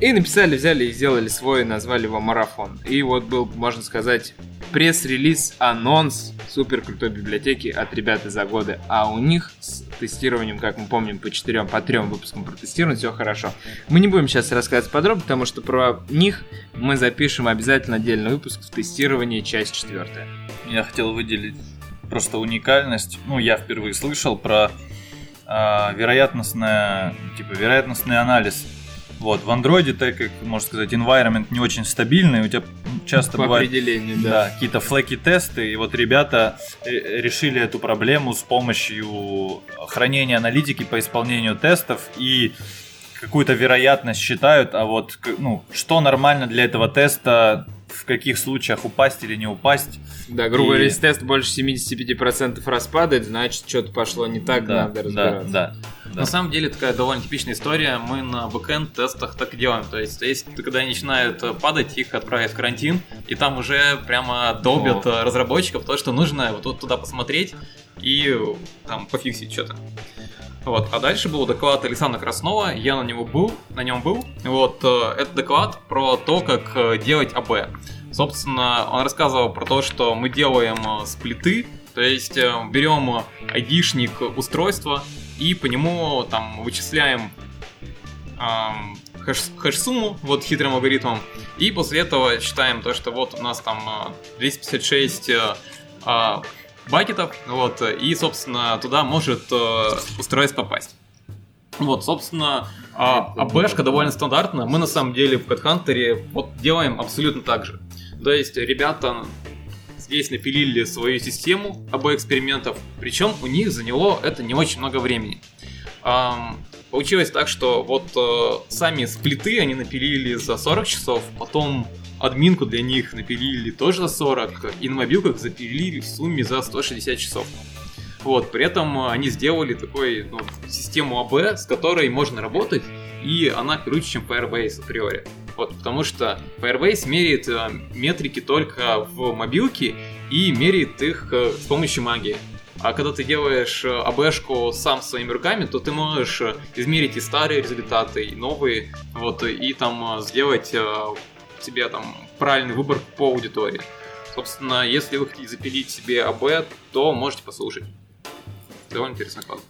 И написали, взяли и сделали свой, назвали его марафон. И вот был, можно сказать, пресс-релиз, анонс супер крутой библиотеки от ребят из года. А у них с тестированием, как мы помним, по четырем, по трем выпускам протестировано, все хорошо. Мы не будем сейчас рассказывать подробно, потому что про них мы запишем обязательно отдельный выпуск в тестировании, часть четвертая. Я хотел выделить просто уникальность. Ну, я впервые слышал про а, вероятностное, типа, вероятностный анализ. Вот, в андроиде, так как, можно сказать, environment не очень стабильный, у тебя часто по определению, да, да. какие-то флеки-тесты, и вот ребята э, решили эту проблему с помощью хранения аналитики по исполнению тестов и какую-то вероятность считают, а вот ну, что нормально для этого теста, в каких случаях упасть или не упасть. Да, грубо говоря, И- если тест больше 75% распадает, значит, что-то пошло не так, да, надо да, разбираться. да, да. На самом деле такая довольно типичная история. Мы на бэкэнд тестах так и делаем. То есть, если когда они начинают э, падать, их отправят в карантин, и там уже прямо долбят э, разработчиков то, что нужно вот, туда посмотреть и там пофиксить что-то. Вот. А дальше был доклад Александра Краснова, я на него был, на нем был. Вот э, это доклад про то, как э, делать АБ. Собственно, он рассказывал про то, что мы делаем э, сплиты, то есть берем айдишник устройства и по нему там вычисляем ам, хэш- хэш-сумму вот хитрым алгоритмом, и после этого считаем то, что вот у нас там э, 256 э, а, бакетов, вот, и, собственно, туда может э, устройство попасть. Вот, собственно, а, АБшка довольно стандартная. Мы на самом деле в CodeHunter вот делаем абсолютно так же. То есть ребята здесь напилили свою систему АБ-экспериментов, причем у них заняло это не очень много времени. Получилось так, что вот э, сами сплиты они напилили за 40 часов, потом админку для них напилили тоже за 40, и на мобилках запилили в сумме за 160 часов. Вот, при этом они сделали такой ну, систему АБ, с которой можно работать, и она круче, чем Firebase априори. Вот, потому что Firebase меряет э, метрики только в мобилке, и меряет их э, с помощью магии. А когда ты делаешь э, АБшку сам своими руками, то ты можешь измерить и старые результаты, и новые, вот, и там сделать себе там правильный выбор по аудитории. Собственно, если вы хотите запилить себе АБ, то можете послушать. Довольно интересно классно.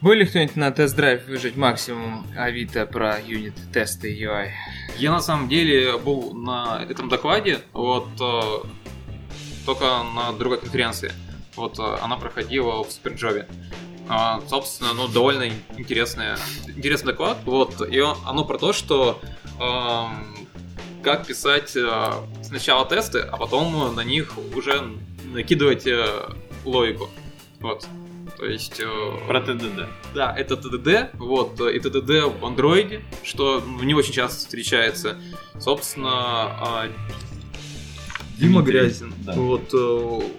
Были кто-нибудь на тест-драйв выжить максимум Авито про юнит тесты UI? Я на самом деле был на этом докладе, вот э, только на другой конференции. Вот э, она проходила в Суперджове. А, собственно, ну, довольно интересная, интересный доклад. Вот, и он- оно про то, что эм, как писать э, сначала тесты, а потом на них уже накидывать э, логику. Вот. То есть... э, Про ТДД. да, это ТДД, вот, и ТДД в андроиде, что не очень часто встречается. Собственно, а, Дима Дмитрий, Грязин, да. вот,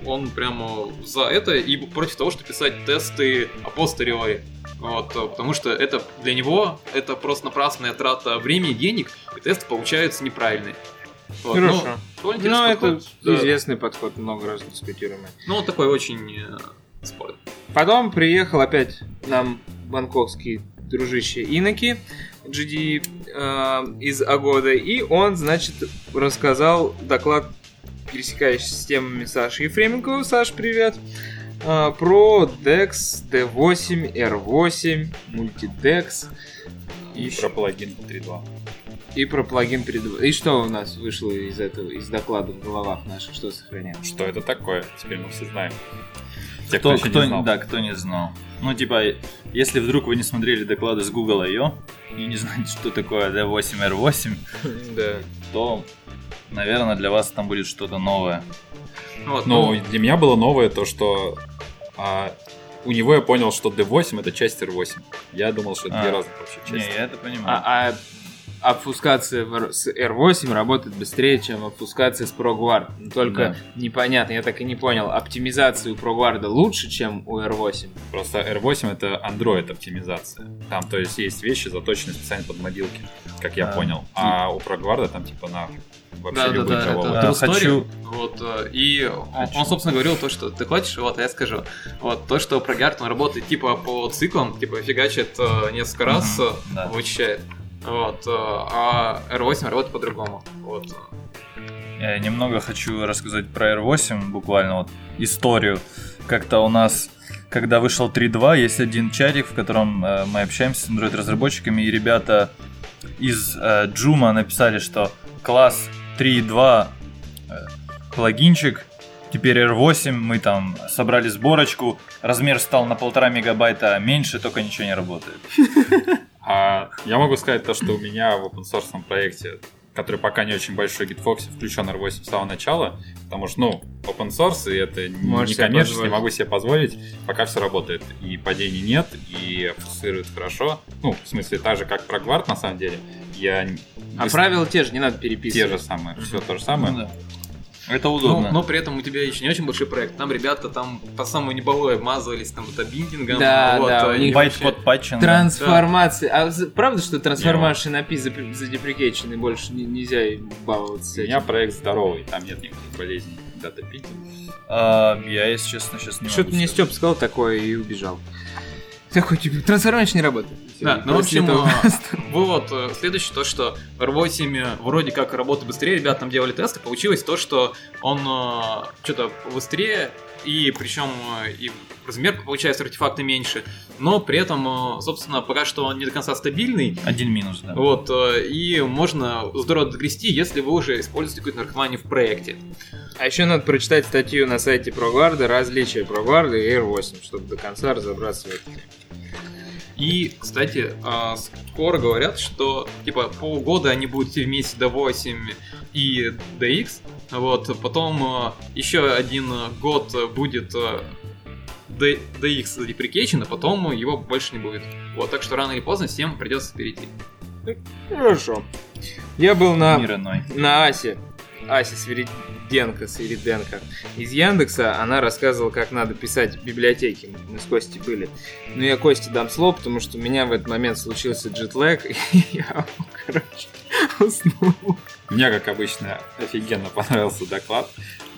он прямо за это и против того, что писать тесты апостериори. Вот, э, потому что это для него это просто напрасная трата времени и денег, и тесты получаются неправильные. Вот, ну, Хорошо. Ну, интересный это да. известный подход, много раз дискутируемый. Ну, он такой очень э, спорный. Потом приехал опять нам бангкокский дружище Иноки, GD э, из Агода, и он, значит, рассказал доклад, пересекающийся с темами Саши Ефременко. Саш, привет! Э, про DEX, D8, R8, Multidex И про плагин 3.2. и про плагин перед... И что у нас вышло из этого, из доклада в головах наших, что сохраняем? Что это такое? Теперь мы все знаем. Те, Кто, еще не кто, знал. да, кто не знал. Ну, типа, если вдруг вы не смотрели доклады с Google I.O. и не знаете, что такое D8 R8, Да. то, наверное, для вас там будет что-то новое. Вот, Ну, для меня было новое то, что а, у него я понял, что D8 это часть R8. Я думал, что это А. две разных вообще Не, части. я это понимаю. А, а R- с R8 работает быстрее, чем обфускация с ProGuard. Но Только Да. непонятно, я так и не понял, оптимизация у ProGuard лучше, чем у R8. Просто R8 это Android оптимизация. Там, то есть, есть вещи, заточенные специально под мобилки, как я А. понял. А у ProGuard там типа на вообще Да, да, любой да, Java. это А, true story. хочу- Вот, э, и он, Хочу. он, собственно, говорил то, что ты хочешь, вот, а я скажу. Вот, то, что ProGuard, он работает типа по циклам, типа фигачит э, несколько раз, э, да. вычищает. Вот, э, а R8 работает по-другому. Вот. Я немного хочу рассказать про R8, буквально вот историю. Как-то у нас, когда вышел 3.2, есть один чатик, в котором э, мы общаемся с Android-разработчиками, и ребята из э, Joomla написали, что класс 3.2 э, плагинчик, теперь R8, мы там собрали сборочку, размер стал на полтора мегабайта меньше, только ничего не работает. А я могу сказать то, что у меня в open source проекте, который пока не очень большой, GitFox, включен R8 с самого начала, потому что, ну, open source, и это не Можешь себе коммерчески, могу себе позволить, пока все работает. И падений нет, и фокусирует хорошо. Ну, в смысле, так же, как про Guard, на самом деле. Я не- А без- правила те же, не надо те переписывать. же самые, все то же самое. Ну да. Это удобно. но при этом у тебя еще не очень большой проект. Там ребята там по самому неболое вмазывались там это биндингом. Да, вот, да, а, у них Байт-код патчинг. Трансформация. А з- правда, что трансформация на API запр- задеприкейчены, больше не- нельзя баловаться У меня проект здоровый, там нет никаких болезней. Дата пики. А, я, если честно, сейчас не Что-то мне. Степ сказал такое и убежал. Такой, типа, трансформация не работает. Да, ну, в общем, э. Вот, э, следующее то, что R8 вроде как работает быстрее, ребята там делали тесты, получилось то, что он что-то быстрее, и причем э, и размер получается артефакта меньше, но при этом, э, собственно, пока что он не до конца стабильный, Один минус, да. вот, э, и можно здорово догрести, если вы уже используете какую-то наркоманию в проекте. А еще надо прочитать статью на сайте ProGuard, различия ProGuard и R8, чтобы до конца разобраться в этом. И, кстати, а, скоро говорят, что типа полгода они будут идти вместе D8 и DX. Вот, потом а, еще один а, год будет а, DX deprecation, а потом его больше не будет. Вот, так что рано или поздно всем придется перейти. Хорошо. Я был на, на Асе. Асе Свириденко, Свириденко из Яндекса. Она рассказывала, как надо писать библиотеки. Мы с Костей были. Ну, я Косте дам слово, потому что у меня в этот момент случился джетлэг, и я, короче, уснул. Мне, как обычно, офигенно понравился доклад.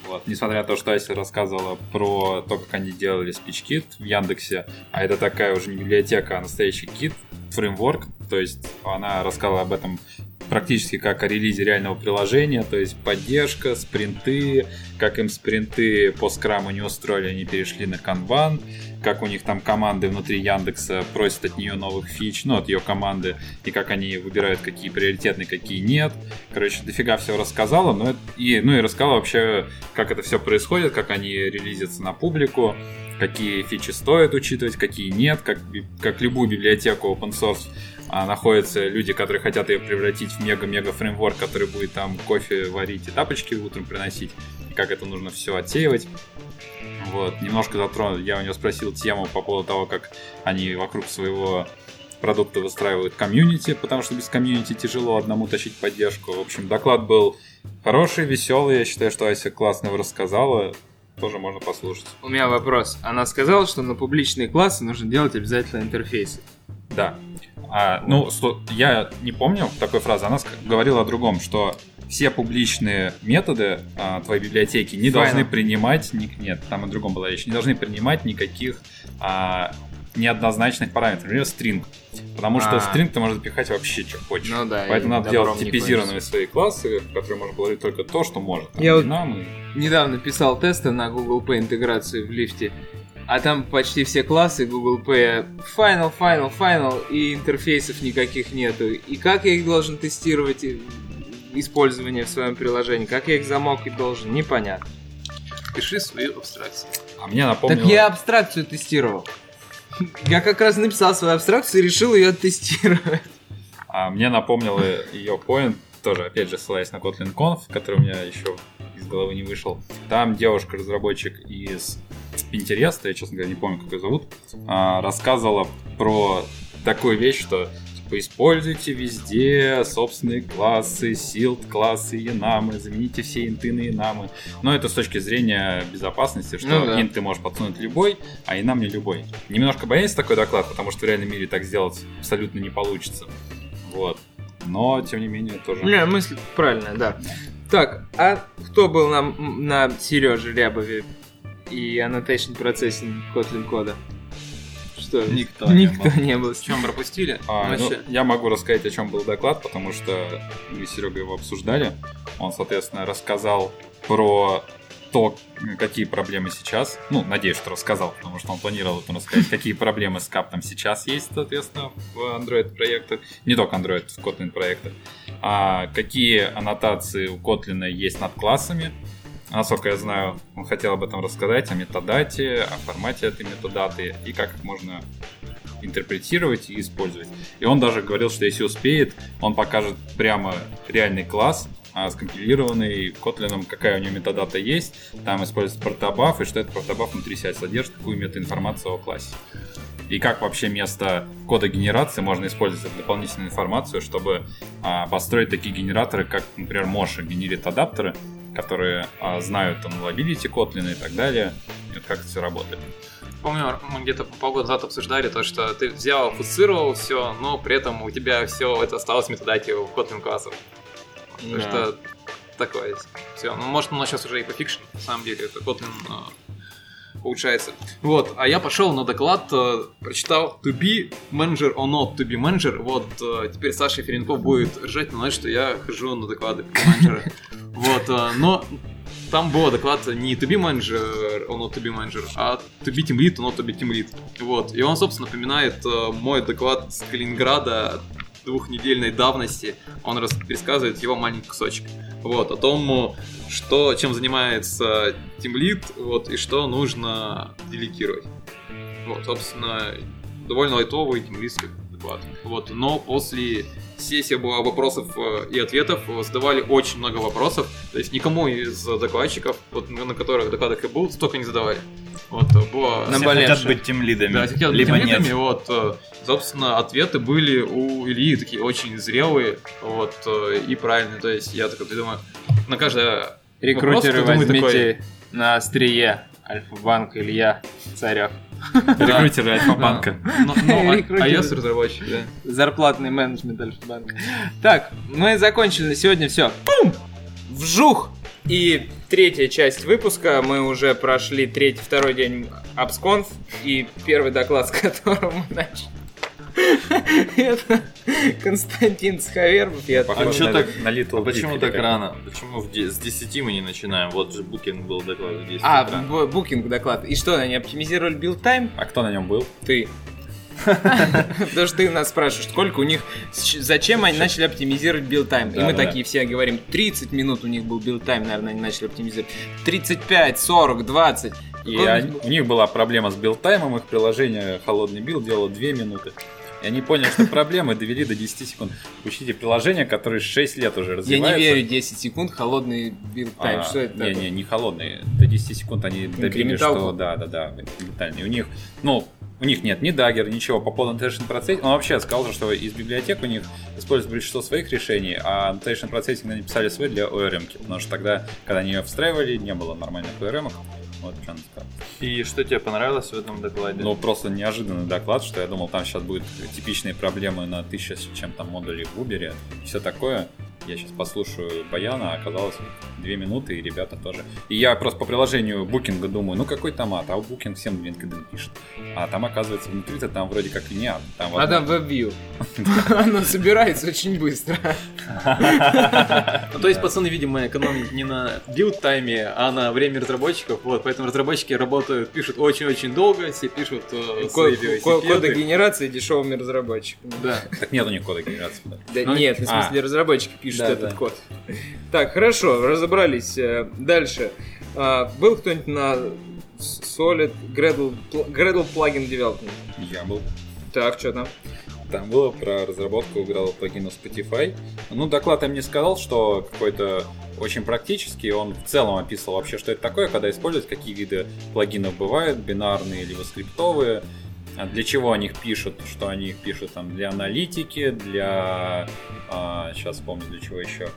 Вот. Несмотря на то, что Ася рассказывала про то, как они делали SpeechKit в Яндексе, а это такая уже не библиотека, а настоящий кит, фреймворк, то есть она рассказала об этом практически как о релизе реального приложения, то есть поддержка, спринты, как им спринты по скраму не устроили, они перешли на канбан, как у них там команды внутри Яндекса просят от нее новых фич, ну, от ее команды, и как они выбирают, какие приоритетные, какие нет. Короче, дофига все рассказала, но и, ну и рассказала вообще, как это все происходит, как они релизятся на публику, какие фичи стоит учитывать, какие нет, как, как любую библиотеку open source а находятся люди, которые хотят ее превратить в мега-мега фреймворк, который будет там кофе варить и тапочки утром приносить, и как это нужно все отсеивать. Вот, немножко затронул, я у него спросил тему по поводу того, как они вокруг своего продукта выстраивают комьюнити, потому что без комьюнити тяжело одному тащить поддержку. В общем, доклад был хороший, веселый, я считаю, что Ася классно рассказала, тоже можно послушать. У меня вопрос. Она сказала, что на публичные классы нужно делать обязательно интерфейсы. Да. А, ну, сто- я не помню такой фразы. Она говорила о другом, что все публичные методы а, твоей библиотеки не Файна. должны принимать... ни- нет, там о другом была речь. Не должны принимать никаких а, неоднозначных параметров. Например, стринг. Потому что А. стринг ты можешь запихать вообще, что хочешь. Ну да, Поэтому надо делать типизированные свои классы, в которые можно говорить только то, что может. Там, Я вот- и- Недавно писал тесты на Google Pay интеграцию в лифте, а там почти все классы Google Pay Final, Final, Final, и интерфейсов никаких нету. И как я их должен тестировать, и использование в своем приложении, как я их замок должен, непонятно. Пиши свою абстракцию. А мне напомнило... Так я абстракцию тестировал. Я как раз написал свою абстракцию и решил ее тестировать. А мне напомнило ее поинт, тоже, опять же, ссылаясь на Kotlin Conf, который у меня еще из головы не вышел. Там девушка-разработчик из Pinterest, я, честно говоря, не помню, как ее зовут, а, рассказывала про такую вещь, что типа, используйте везде собственные классы, силд классы, енамы, замените все инты на енамы. Но это с точки зрения безопасности, что Ну да. инт ты можешь подсунуть любой, а енам не любой. Немножко боясь такой доклад, потому что в реальном мире так сделать абсолютно не получится. Вот. Но, тем не менее, тоже... Не, мысль правильная, да. Так, а кто был на, на Сереже Рябове и annotation процессинг Kotlin кода? Что? Никто не Никто был. не был. В чем пропустили? А, ну, я могу рассказать, о чем был доклад, потому что мы с Серегой его обсуждали. Он, соответственно, рассказал про то, какие проблемы сейчас. Ну, надеюсь, что рассказал, потому что он планировал это рассказать, какие проблемы с каптом сейчас есть, соответственно, в Android проектах. Не только Android, в Kotlin проектах. А какие аннотации у Kotlin есть над классами. Насколько я знаю, он хотел об этом рассказать, о метадате, о формате этой метадаты и как их можно интерпретировать и использовать. И он даже говорил, что если успеет, он покажет прямо реальный класс, а, скомпилированный Kotlin, какая у него метадата есть, там используется протобаф, и что этот протобаф внутри себя содержит, какую метаинформацию о классе. И как вообще вместо кода генерации можно использовать дополнительную информацию, чтобы а, построить такие генераторы, как, например, Moshi генерит адаптеры, которые а, знают там nullability Kotlin и так далее, и вот как это все работает. Помню, мы где-то полгода назад обсуждали то, что ты взял, обфусцировал все, но при этом у тебя все это осталось в метадате в Kotlin классов. Да. что такое все. Ну, может, оно сейчас уже и пофикшено, на самом деле, это Kotlin улучшается. Вот, а я пошел на доклад, э, прочитал to be manager or not to be manager. Вот, э, теперь Саша Ференков будет ржать на что я хожу на доклады менеджера. Вот, э, но там был доклад не to be manager or not to be manager, а to be team lead or not to be team lead. Вот, и он, собственно, напоминает э, мой доклад с Калининграда двухнедельной давности. Он рас- пересказывает его маленький кусочек. Вот, о том, что, чем занимается Team Lead, вот, и что нужно делегировать. Вот, собственно, довольно лайтовый Team Lead доклад. Вот, но после сессии была вопросов э, и ответов, задавали очень много вопросов, то есть никому из докладчиков, вот, на которых докладах я был, столько не задавали. Вот, было... Все хотят быть тем лидами. Да, хотел быть либо лидами, нет. вот, э, собственно, ответы были у Ильи такие очень зрелые, вот, э, и правильные, то есть я такой думаю, на каждое Рекрутеры Вопрос, возьмите на острие Альфа-банк Илья Царев. Рекрутеры Альфа-банка. Ну, а- разработчик, да. Зарплатный менеджмент Альфа-банка. Так, мы закончили на сегодня все. Пум! Вжух! И третья часть выпуска. Мы уже прошли третий, второй день Абсконф. И первый доклад, с которым мы начали. Это Константин Схавербов. Я А на- так- на Little А почему так рано? Почему с 10 мы не начинаем? Вот же Букин был доклад в 10 А, Booking доклад. И что, они оптимизировали build time? А кто на нем был? Ты. Потому что ты нас спрашиваешь, сколько у них, зачем они начали оптимизировать build time. И мы такие все говорим, 30 минут у них был build time, наверное, они начали оптимизировать. 35, 40, 20. И у них была проблема с build time ом, их приложение холодный build делало 2 минуты. И они поняли, что проблемы довели до 10 секунд. Учите приложение, которое 6 лет уже Я развивается. не верю, 10 секунд, холодный build time. А, что это не, такое? не, не холодные. До 10 секунд они добили, что да, да, да, инкрементальные. У них, ну, у них нет ни Dagger, ничего по полному annotation processing. Он вообще сказал, что из библиотек у них используют большинство своих решений, а annotation processing они писали свой для ORM, потому что тогда, когда они ее встраивали, не было нормальных ORM. -ок. Вот сказал. И что тебе понравилось в этом докладе? Ну, просто неожиданный доклад, что я думал, там сейчас будут типичные проблемы на тысяча с чем там модулей в Uber, все такое. Я сейчас послушаю Баяна, а оказалось две минуты, и ребята тоже. И я просто по приложению Booking а думаю, ну какой томат, а Booking всем в LinkedIn пишет. А там, оказывается, внутри-то там вроде как и не Там, А там WebView. Оно собирается очень быстро. Ну, то есть пацаны, видимо, экономят не на build time е, а на время разработчиков. Вот, поэтому разработчики работают, пишут очень-очень долго, все пишут э. Коды генерации дешевыми разработчиками. Да. Так нет у них кода генерации. да. Да Ну, нет, в а. смысле разработчики пишут Да, этот да. код. Так, хорошо, разобрались. Э, Дальше. А, Был кто-нибудь на Solid Gradle, Gradle Plugin Development? Я был Так, что там? Там было про разработку игрового плагина Spotify. Ну, доклад им не сказал, что какой-то очень практический. Он в целом описывал вообще, что это такое, когда использовать, какие виды плагинов бывают, бинарные либо скриптовые, для чего они их пишут, что они их пишут там для аналитики, для... а, сейчас вспомню, для чего еще.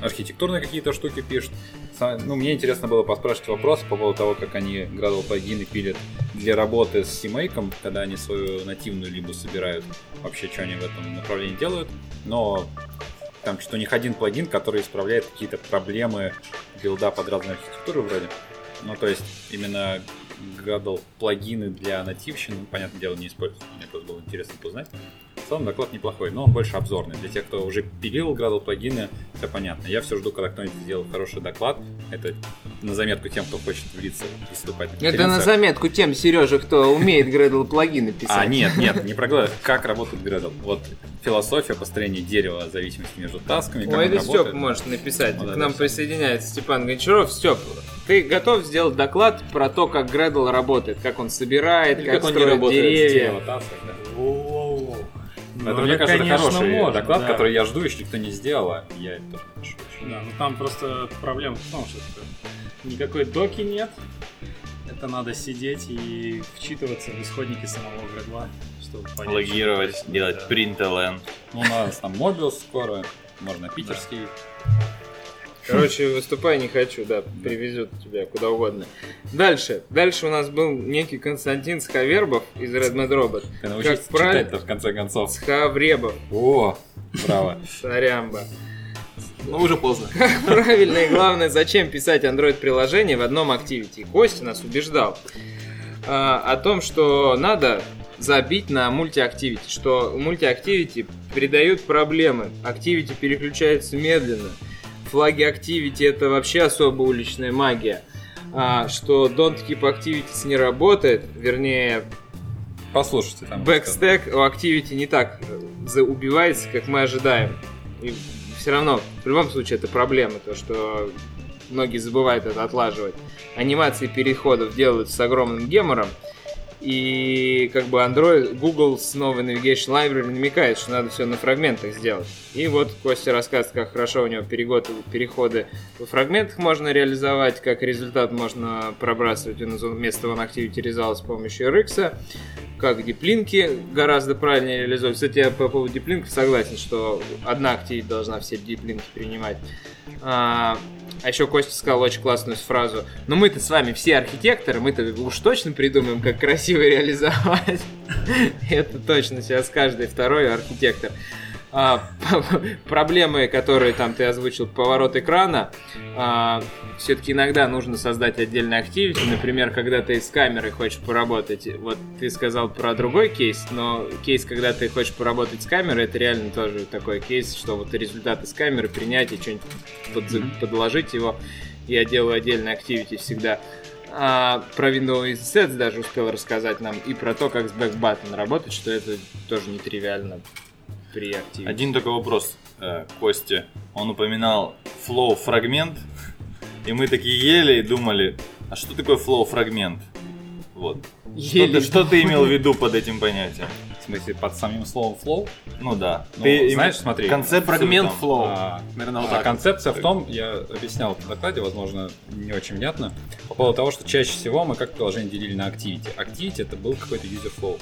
Архитектурные какие-то штуки пишут. Ну, мне интересно было поспрашивать вопрос по поводу того, как они Gradle плагины пилят для работы с CMake, когда они свою нативную либо собирают, вообще, что они в этом направлении делают. Но там что у них один плагин, который исправляет какие-то проблемы билда под разные архитектуры вроде. Ну, то есть, именно Gradle плагины для нативщины, ну, понятное дело, не используют. Мне просто было интересно познать. В целом доклад неплохой, но он больше обзорный. Для тех, кто уже пилил Gradle плагины, все понятно. Я все жду, когда кто-нибудь сделает хороший доклад. Это на заметку тем, кто хочет влиться и выступать на Это на заметку тем, Сережа, кто умеет Gradle плагины писать. А, нет, нет, не про Gradle. Как работает Gradle? Вот философия построения дерева зависимости между тасками, Ой, это Степ работает. может написать. Да, К нам да, присоединяется Степан Гончаров. Степ, ты готов сделать доклад про то, как Gradle работает, как он собирает, Или как, как он не строит работает, деревья? Тасок, да. Ну, это, мне кажется, это конечно, хороший может, доклад, да. который я жду, если никто не сделал, а я это тоже пишу. Да, ну там просто проблема в том, что это никакой доки нет. Это надо сидеть и вчитываться в исходники самого градла, чтобы понять. Логировать, делать да. print Ну, у нас там Мобиус скоро, можно питерский. Короче, выступай не хочу, да, привезет тебя куда угодно. Дальше. Дальше у нас был некий Константин Схавербов из Red Mad Robot. Ты Как правильно? читать-то в конце концов. Схавребов. О, браво. Сорямба. Ну, уже поздно. Правильно и главное, зачем писать Android-приложение в одном Activity. Костя нас убеждал а, о том, что надо забить на мульти-активити, что мульти-активити передают проблемы, активити переключаются медленно, флаги Activity это вообще особо уличная магия, а, что Don't Keep Activities не работает, вернее, Послушайте там. Бэкстек у Activity не так убивается, как мы ожидаем. И все равно, в любом случае, это проблема, то, что многие забывают это отлаживать. Анимации переходов делают с огромным гемором, и как бы Android, Google с новой Navigation Library намекает, что надо все на фрагментах сделать. И вот Костя рассказывает, как хорошо у него перегод- переходы во фрагментах можно реализовать, как результат можно пробрасывать вместо OneActivity Results с помощью RX, как диплинки гораздо правильнее реализовывать. Кстати, я по поводу диплинков согласен, что одна активить должна все диплинки принимать. А, а еще Костя сказал очень классную фразу. Ну мы-то с вами все архитекторы, мы-то уж точно придумаем, как красиво реализовать. Это точно сейчас каждый второй архитектор. А, проблемы, которые там ты озвучил, поворот экрана, все-таки иногда нужно создать отдельный активити. Например, когда ты с камерой хочешь поработать. Вот ты сказал про другой кейс, но кейс, когда ты хочешь поработать с камерой, это реально тоже такой кейс, что вот результаты с камеры принять и что-нибудь под, подложить его. Я делаю отдельный активити всегда. А про Windows Sets даже успел рассказать нам и про то, как с Backbutton работать, что это тоже нетривиально при активе. Один такой вопрос, э, Кости. Он упоминал flow фрагмент, и мы такие ели и думали, а что такое flow фрагмент? Вот. Что ты, что ты имел в виду под этим понятием? В смысле, под самим словом flow? Ну да. Ну, ты знаешь, смотри. концепцию Фрагмент там. flow. А, Наверное, вот а так. концепция в том, я объяснял в докладе, возможно, не очень внятно, по поводу того, что чаще всего мы как приложение делили на activity. Activity это был какой-то user flow,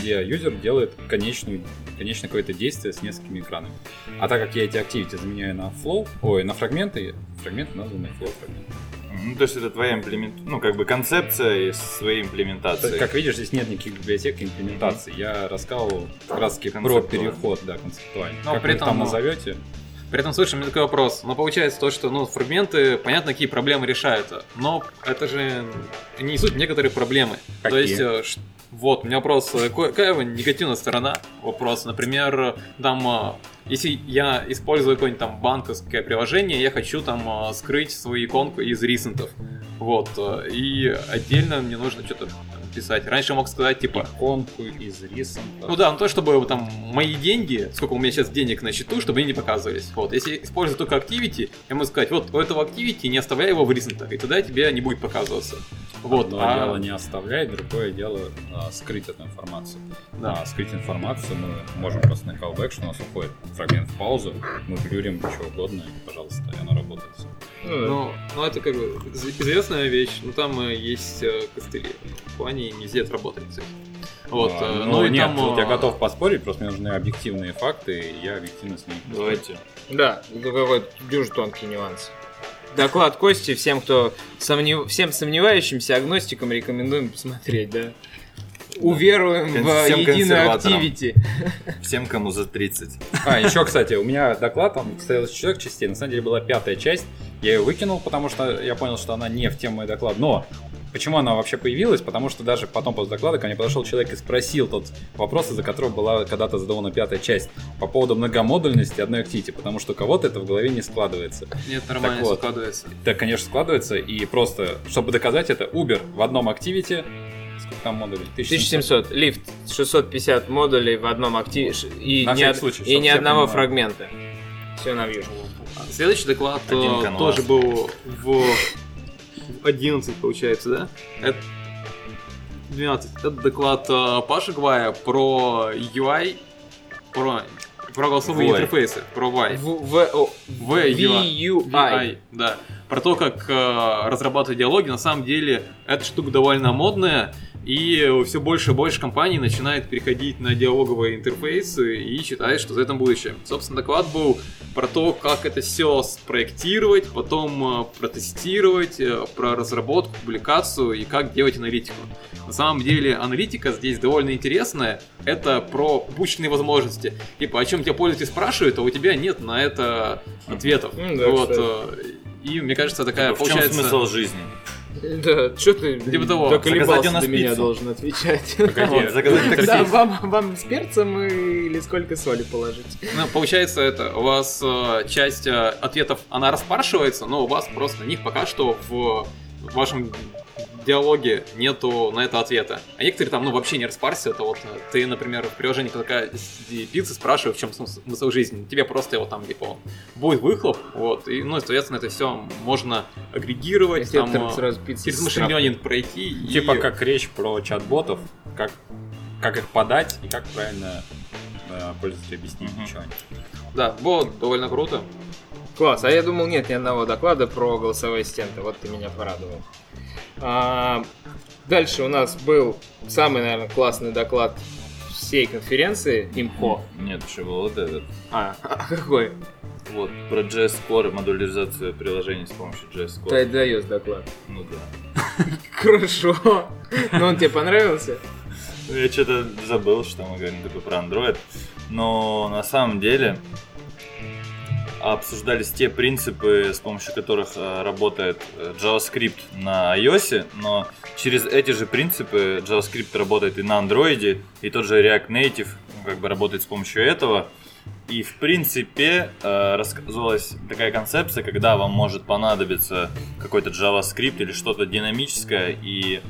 где юзер делает конечную, конечное какое-то действие с несколькими экранами. А так как я эти activity заменяю на flow, ой, на фрагменты, фрагменты названы flow фрагменты. Ну, то есть это твоя имплемент... Ну, как бы концепция из своей имплементации. Как видишь, здесь нет никаких библиотек имплементаций. Я рассказывал как раз таки про Концептуально. переход, да, концептуальный. Но как при вы этом, там ну, назовете? При этом, слушай, у меня такой вопрос. Но получается то, что ну, фрагменты, понятно, какие проблемы решаются. Но это же не суть некоторые проблемы. То Какие? есть, э, вот, у меня вопрос, э, какая его негативная сторона? Вопрос, например, там, э, если я использую какое-нибудь там банковское приложение, я хочу там э, скрыть свою иконку из ресентов. Вот, и отдельно мне нужно что-то писать. Раньше я мог сказать, типа, Иконку из рисунка. ну да, ну то, чтобы там мои деньги, сколько у меня сейчас денег на счету, чтобы они не показывались. Вот, если использую только Activity, я могу сказать, вот у этого Activity не оставляй его в ризентах, и тогда тебе не будет показываться. Вот, Одно а- дело не оставлять, другое дело а, скрыть эту информацию. Да. А, скрыть информацию мы можем просто на callback, что у нас уходит фрагмент в паузу, мы блюрим что угодно, и, пожалуйста, и оно работает. Ну, ну, это как бы из- известная вещь, но там э, есть э, костыли. В плане нельзя это работать с этим. Вот, А, э, ну, ну и нет, там... тут я э, готов поспорить, просто мне нужны объективные факты, и я объективно с ними. Давайте. Да, это какой-то дюж тонкий нюанс. Доклад Кости всем, кто сомнев... всем сомневающимся агностикам рекомендуем посмотреть, да. Уверуем в Всем единую консерваторам. активити. Всем, кому за 30. А, еще, кстати, у меня доклад, он состоял из четырех частей. На самом деле была пятая часть. Я ее выкинул, потому что я понял, что она не в тему мой доклад. Но почему она вообще появилась? Потому что даже потом после доклада ко мне подошел человек и спросил тот вопрос, из-за которого была когда-то задавана пятая часть по поводу многомодульности одной активити, потому что у кого-то это в голове не складывается. Нет, нормально Так вот. складывается. Да, конечно, складывается, и просто, чтобы доказать это, Uber в одном активити, сколько там модулей? 1700. Лифт 650 модулей в одном активе и, ни, од- случай, и ни одного понимали. фрагмента. Все на вижу. Следующий доклад э, тоже был в 11, получается, да? Это 12. Это доклад э, Паши Гвая про UI, про, про голосовые VUI. интерфейсы, про Y. В, в, о, VUI. VUI. да. Про то, как э, разрабатывать диалоги. На самом деле, эта штука довольно модная, и все больше и больше компаний начинает переходить на диалоговые интерфейсы и считает, что за это будущее. Собственно, доклад был про то, как это все спроектировать, потом э, протестировать, э, про разработку, публикацию и как делать аналитику. На самом деле, аналитика здесь довольно интересная. Это про публичные возможности. Типа, о чем тебя пользователь спрашивает, а у тебя нет на это ответов. М, да, вот. кстати. И мне кажется, такая в чем получается. смысл жизни? Да, что ты Типа того. доколебался до меня пиццу. должен отвечать? Вот, заказать такси. Да, вам, вам с перцем или сколько соли положить? Ну, получается это, у вас э, часть э, ответов, она распаршивается, но у вас просто на них пока что в вашем диалоге нету на это ответа. А некоторые там, ну, вообще не распарсят. Это вот э, ты, например, в приложении такая пиццы спрашиваешь, в чем смысл, жизни. Тебе просто его там, типа, будет выхлоп, вот, и, ну, и, соответственно, это все можно агрегировать, Если там, э, сразу пицца через с машин пройти. и- Типа как речь про чат-ботов, как, как их подать и как правильно э, пользователю объяснить, Мгм. что они. Да, было довольно круто. Класс, а я думал, нет ни одного доклада про голосовые ассистенты. Вот ты меня порадовал. А, дальше у нас был самый, наверное, классный доклад всей конференции ИМХО. Нет, еще был вот этот. А, а какой? Вот, про JS Core, модуляризацию приложений с помощью JS Core. Ты даешь доклад. Ну да. Хорошо. Но он тебе понравился? Ну, Я что-то забыл, что мы говорим такое про Android. но на самом деле обсуждались те принципы, с помощью которых э, работает э, JavaScript на iOS, но через эти же принципы JavaScript работает и на Android, и тот же React Native ну, как бы работает с помощью этого. И в принципе э, рассказывалась такая концепция, когда вам может понадобиться какой-то JavaScript или что-то динамическое, и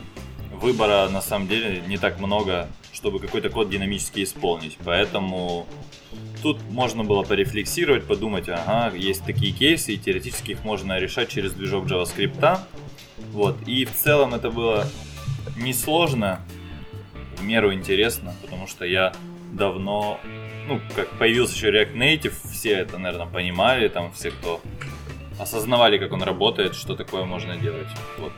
выбора на самом деле не так много, чтобы какой-то код динамически исполнить. Поэтому тут можно было порефлексировать, подумать, ага, есть такие кейсы, и теоретически их можно решать через движок JavaScript. Вот. И в целом это было несложно, в меру интересно, потому что я давно, ну, как появился еще React Native, все это, наверное, понимали, там все, кто осознавали, как он работает, что такое можно делать. Вот.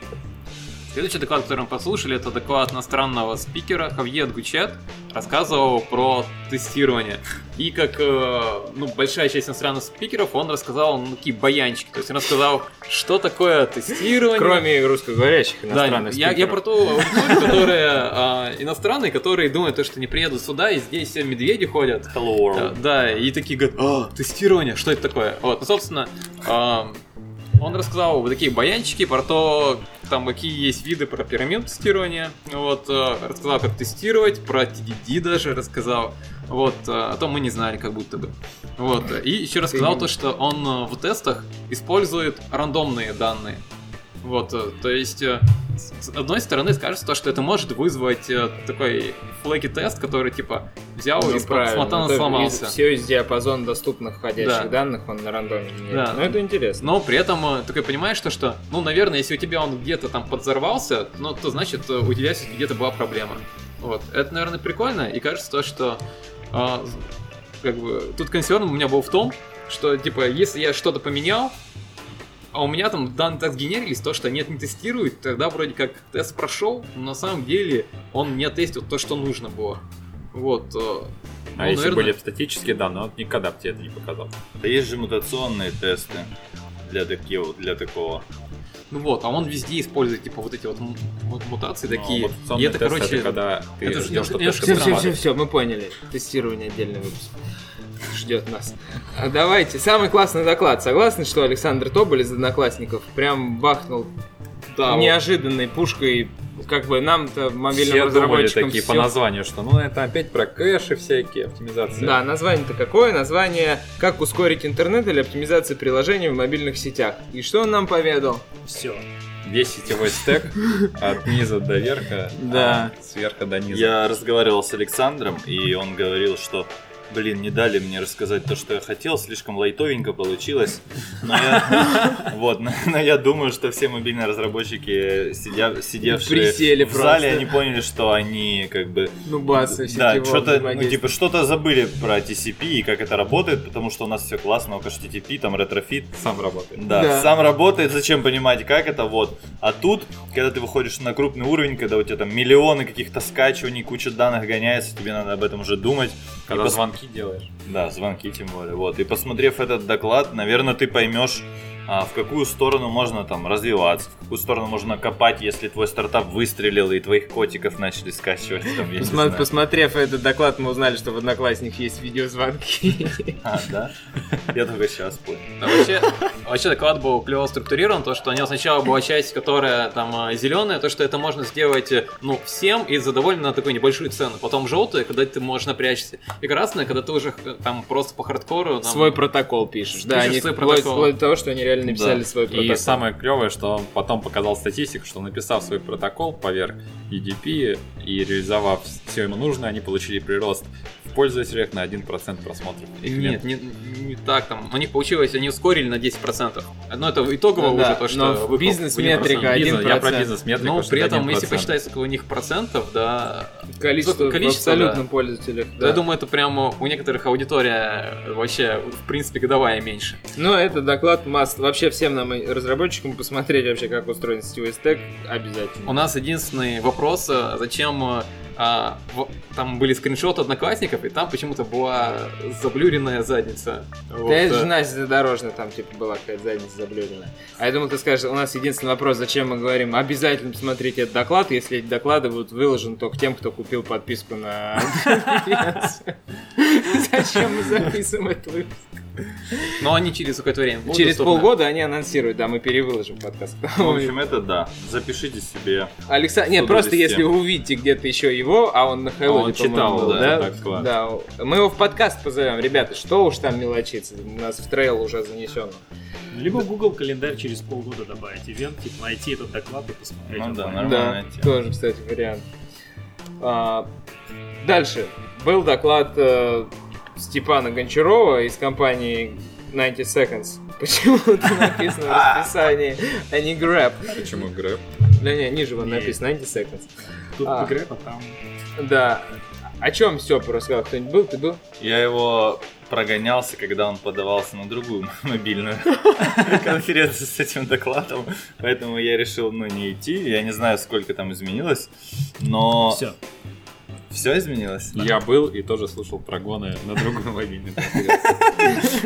Следующий доклад, который мы послушали, это доклад иностранного спикера Хавье Гучет. Рассказывал про тестирование. И как э, ну, большая часть иностранных спикеров, он рассказал ну, такие баянчики. То есть он рассказал, что такое тестирование. Кроме русскоговорящих Да, иностранных я, я спикеров. про ту аудиторию, которые а, иностранные, которые думают, то, что не приедут сюда, и здесь все медведи ходят. Hello World. Да, и такие говорят, а, тестирование, что это такое? Вот, ну, собственно, он рассказал вот такие баянчики про то, там какие есть виды про пирамид тестирования, вот, э, рассказал, как тестировать, про TDD даже рассказал, вот, э, о том мы не знали, как будто бы. Вот, и еще рассказал то, что он э, в тестах использует рандомные данные. Вот, э, то есть, э, с одной стороны, скажется то, что это может вызвать э, такой флеки тест, который, типа, взял и смотано сломался. Все из диапазона доступных входящих Да. данных он на рандоме. Да. Ну это интересно. Но при этом э, такой понимаешь, то, что, ну, наверное, если у тебя он где-то там подзорвался, ну, то значит, э, у тебя где-то была проблема. Вот. Это, наверное, прикольно, и кажется то, что а, как бы тут консерн у меня был в том, что, типа, если я что-то поменял, а у меня там данные так сгенерились, то, что нет, не тестирует, тогда вроде как тест прошел, но на самом деле он не тестил то, что нужно было. Вот. э, А ну, если наверное, были бы статические данные, он никогда бы тебе это не показал. Да есть же мутационные тесты для, таких, для такого. Ну вот, а он везде использует, типа, вот эти вот мутации Ну, такие. и это, тест короче, когда ты это ждешь, что Все, все, все, все, мы поняли. Тестирование отдельный выпуск ждет нас. А давайте, самый классный доклад. Согласны, что Александр Тоболь из Одноклассников прям бахнул да, вот. неожиданной пушкой, как бы нам-то, мобильным Все думали разработчикам, такие всё- по названию, что ну это опять про кэши всякие, оптимизация. Да, название-то какое? Название «Как ускорить интернет или оптимизация приложений в мобильных сетях». И что он нам поведал? Все. Весь сетевой стек от низа до верха, Да. а сверха до низа. Я разговаривал с Александром, и он говорил, что Блин, не дали мне рассказать то, что я хотел, слишком лайтовенько получилось. Но я, вот, но, но я думаю, что все мобильные разработчики, сидя, сидевшие Присели в зале, просто. они поняли, что они как бы Ну, бац, да, что-то, ну, типа, что-то забыли про TCP и как это работает, потому что у нас все классно, у HTTP, там Retrofit, Сам работает. да, Да. сам работает, зачем понимать, как это, вот. А тут, когда ты выходишь на крупный уровень, когда у тебя там миллионы каких-то скачиваний, куча данных гоняется, тебе надо об этом уже думать. Когда И пос- звонки делаешь. Да, звонки тем более, вот. И посмотрев этот доклад, наверное, ты поймешь, в какую сторону можно там развиваться, в какую сторону можно копать, если твой стартап выстрелил и твоих котиков начали скачивать. Там, Посма-. Посмотрев этот доклад, мы узнали, что в Одноклассниках есть видеозвонки. А, да? Я только сейчас понял. Но вообще, вообще доклад был клево структурирован, то, что у него сначала была часть, которая там зеленая, то, что это можно сделать, э, ну, всем и за довольно такую небольшую цену. Потом желтая, когда ты можешь напрячься. И красная, когда ты уже э, там просто по хардкору... там, Свой протокол пишешь. Да, Пишешь они свой вплоть, протокол. вплоть до того, что они реально написали Да. свой протокол. И самое клевое, что он потом показал статистику, что написав свой протокол поверх EDP и реализовав все ему нужное, они получили прирост в пользователях на 1% просмотров. Нет, не, не так там. У них получилось, они ускорили на 10%. Но это итогово Ну да, уже то, что но бизнес-метрика 1%. Бизнес- Я про 1%. бизнес-метрику, Но при это этом, если 1%. посчитать, сколько у них процентов, да, Количество, Количество, в абсолютном да. пользователях. да. я думаю, это прямо у некоторых аудитория вообще, в принципе, годовая меньше. Но это доклад маст. Вообще всем нам и разработчикам посмотреть вообще, как устроен сетевой стек, обязательно. У нас единственный вопрос, э, зачем э, а, в- там были скриншоты одноклассников, и там почему-то была заблюренная задница. Вот, Да это э, же Настя Задорожная, там типа была какая-то задница заблюренная. А я думал, ты скажешь, у нас единственный вопрос, зачем мы говорим обязательно посмотреть этот доклад, если эти доклады будут выложены только тем, кто купил подписку на. Зачем мы записываем этот выпуск? Но они через какое-то время будут Через доступны. полгода они анонсируют, да, мы перевыложим подкаст. В общем, это да. Запишите себе. Александр, нет, просто если вы увидите где-то еще его, а он на Хэллоуине, Он читал, был, да, да, доклад. да, мы его в подкаст позовем, ребята, что уж там мелочиться, у нас в трейл уже занесено. Либо Google календарь через полгода добавить ивент, типа найти этот доклад и посмотреть. Ну да, онлайн. нормальная да, тоже, кстати, вариант. А, дальше. Был доклад э, Степана Гончарова из компании 90 Seconds. Почему-то написано в расписании, а не Grab. Почему Грэб? Да не, ниже вот написано 90 Seconds. Тут А. игре, а там Да. О чем Степа рассказал? Кто-нибудь был? Ты был? Я его прогонялся, когда он подавался на другую мобильную конференцию с этим докладом, поэтому я решил, ну, не идти. Я не знаю, сколько там изменилось, но... все. Все изменилось? Я был и тоже слушал прогоны на другой мобильный.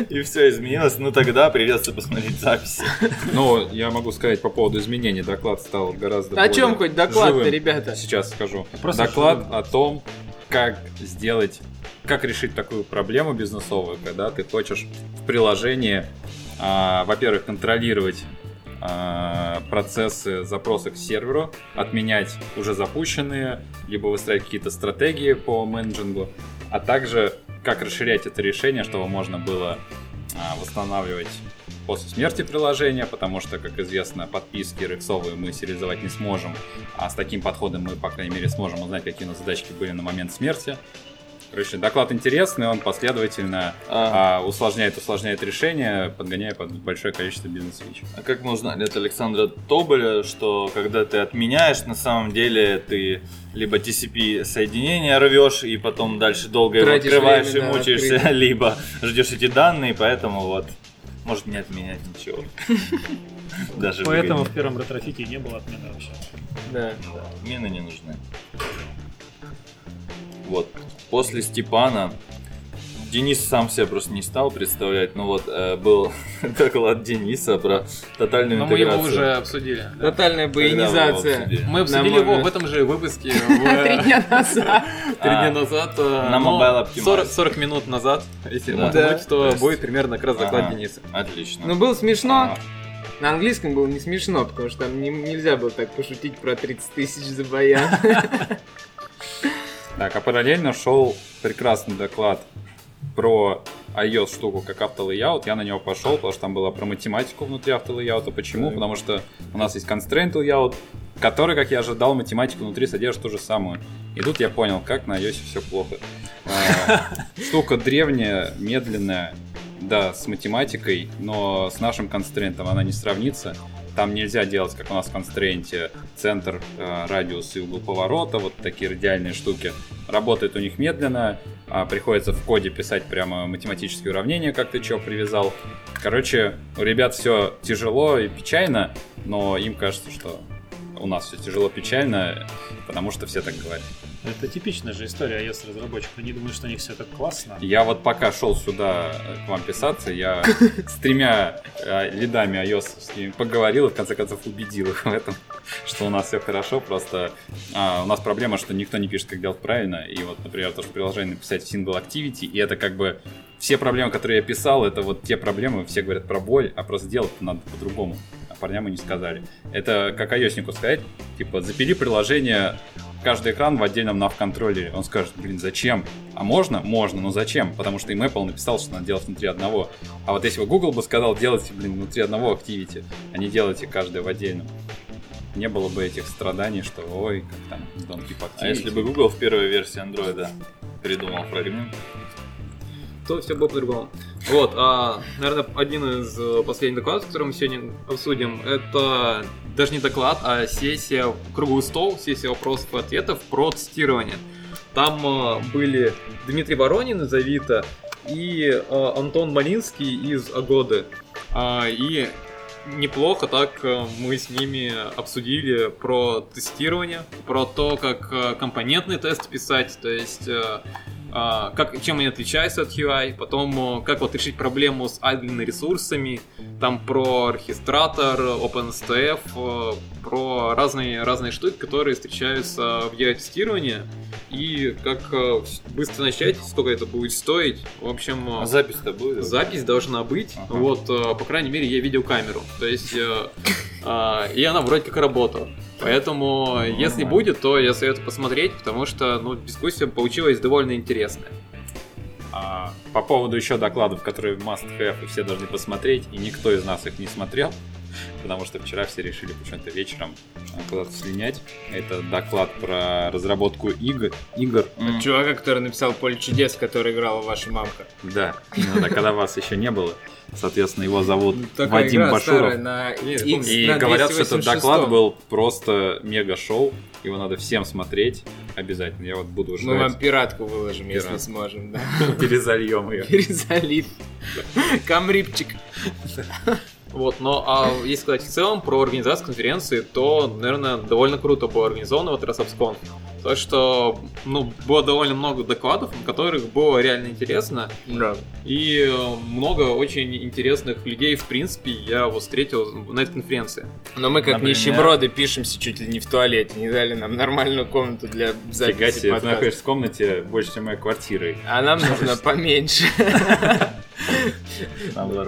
И все изменилось, ну тогда придется посмотреть записи. Ну, я могу сказать по поводу изменений. Доклад стал гораздо О чем хоть доклад-то, ребята? Сейчас скажу. Просто Доклад о том, как сделать, как решить такую проблему бизнесовую, когда ты хочешь в приложении, а, во-первых, контролировать процессы запроса к серверу, отменять уже запущенные, либо выстраивать какие-то стратегии по менеджингу, а также как расширять это решение, чтобы можно было а, восстанавливать после смерти приложения, потому что, как известно, подписки рексовые мы сериализовать не сможем, а с таким подходом мы, по крайней мере, сможем узнать, какие у нас задачки были на момент смерти. Короче, доклад интересный, он последовательно А, а, усложняет, усложняет решение, подгоняя под большое количество бизнес-фич. а как мы узнали от Александра Тоболя, что когда ты отменяешь, на самом деле ты либо TCP соединение рвешь и потом дальше долго его открываешь время и мучаешься, открытие. либо ждешь эти данные, поэтому вот может не отменять ничего. Даже Поэтому в первом Retrofit е не было отмены вообще. Да. Отмены не нужны. Вот. После Степана Денис сам себя просто не стал представлять, но вот э, был доклад Дениса про тотальную Но мы его интеграцию. уже обсудили. да. Тотальная боинизация. обсудили? Мы обсудили На его момент. в этом же выпуске. Три в- дня назад. Три дня назад. э, на Mobile Optimize. 40, 40 минут назад, если Да. то будет примерно как раз доклад. Дениса. Отлично. Ну, было смешно. На английском было не смешно, потому что там не- нельзя было так пошутить про 30 тысяч за баян. Так, а параллельно шел прекрасный доклад про iOS штуку как автолейаут. Я на него пошел, потому что там было про математику внутри автолейаута. Почему? Потому что у нас есть constraint layout, который, как я ожидал, математику внутри содержит ту же самую. И тут я понял, как на iOS все плохо. А, Штука древняя, медленная, да, с математикой, но с нашим констрейнтом она не сравнится. Там нельзя делать, как у нас в констрейнте, центр, э, радиус и угол поворота, вот такие радиальные штуки. Работает у них медленно, а приходится в коде писать прямо математические уравнения, как ты чё привязал. Короче, у ребят все тяжело и печально, но им кажется, что у нас все тяжело печально, потому что все так говорят. Это типичная же история iOS разработчиков. Они думают, что у них все так классно. Я вот пока шел сюда э, к вам писаться, я с тремя э, лидами iOS поговорил и в конце концов убедил их в этом, что у нас все хорошо, просто а, у нас проблема, что никто не пишет, как делать правильно, и вот, например, то, что приложение написать в single activity, и это как бы все проблемы, которые я писал, это вот те проблемы, все говорят про боль, а просто делать надо по-другому, а парням и не сказали. Это как ios сказать, типа, запили приложение каждый экран в отдельном nav-контроллере. Он скажет, блин, зачем? А можно? Можно, но зачем? Потому что им Apple написал, что надо делать внутри одного. А вот если бы Google бы сказал, делайте, блин, внутри одного Activity, а не делайте каждое в отдельном. Не было бы этих страданий, что ой, как там, don't keep activity. А если бы Google в первой версии Android придумал фрагмент? То все было по-другому. Вот, а, наверное, один из э, последних докладов, который мы сегодня обсудим, это даже не доклад, а сессия, круглый стол, сессия вопросов и ответов про тестирование. Там э, были Дмитрий Воронин из Авито и э, Антон Малинский из Агоды. А, и неплохо так мы с ними обсудили про тестирование, про то, как компонентные тесты писать, то есть а, как, чем они отличаются от UI, потом э, как вот решить проблему с айдленными ресурсами, там про оркестратор, OpenSTF, э, про разные, разные штуки, которые встречаются в UI-тестировании, и как э, быстро начать, сколько это будет стоить. В общем, А запись-то будет? Запись должна быть. Ага. Вот, по крайней мере, я видел камеру. То есть, и она вроде как работала. Поэтому, если будет, то я советую посмотреть, потому что, ну, дискуссия получилась довольно интересная. А, по поводу еще докладов, которые must have и все должны посмотреть, и никто из нас их не смотрел, потому что вчера все решили почему-то вечером а, куда-то слинять. Это доклад про разработку игр. игр. М. Чувака, который написал «Поле чудес», который играла ваша мамка. Да, именно когда вас еще не было. Соответственно, его зовут Такая Вадим Башуров. на X, И на говорят, что этот 286. доклад был просто мега-шоу. Его надо всем смотреть обязательно. Я вот буду Мы ждать. вам пиратку выложим, если Пират. сможем, да. Перезальем ее. Перезалив. Камрипчик. Вот, но а если сказать в целом про организацию конференции, то, наверное, довольно круто было организовано вот RSAPSCON. То, что, ну, было довольно много докладов, на которых было реально интересно. Да. И э, много очень интересных людей, в принципе, я вот встретил на этой конференции. Но мы, как Например? нищеброды, пишемся чуть ли не в туалете. Не дали нам нормальную комнату для Фига записи себе, ты находишься в комнате больше, чем моя квартира. А нам нужно поменьше.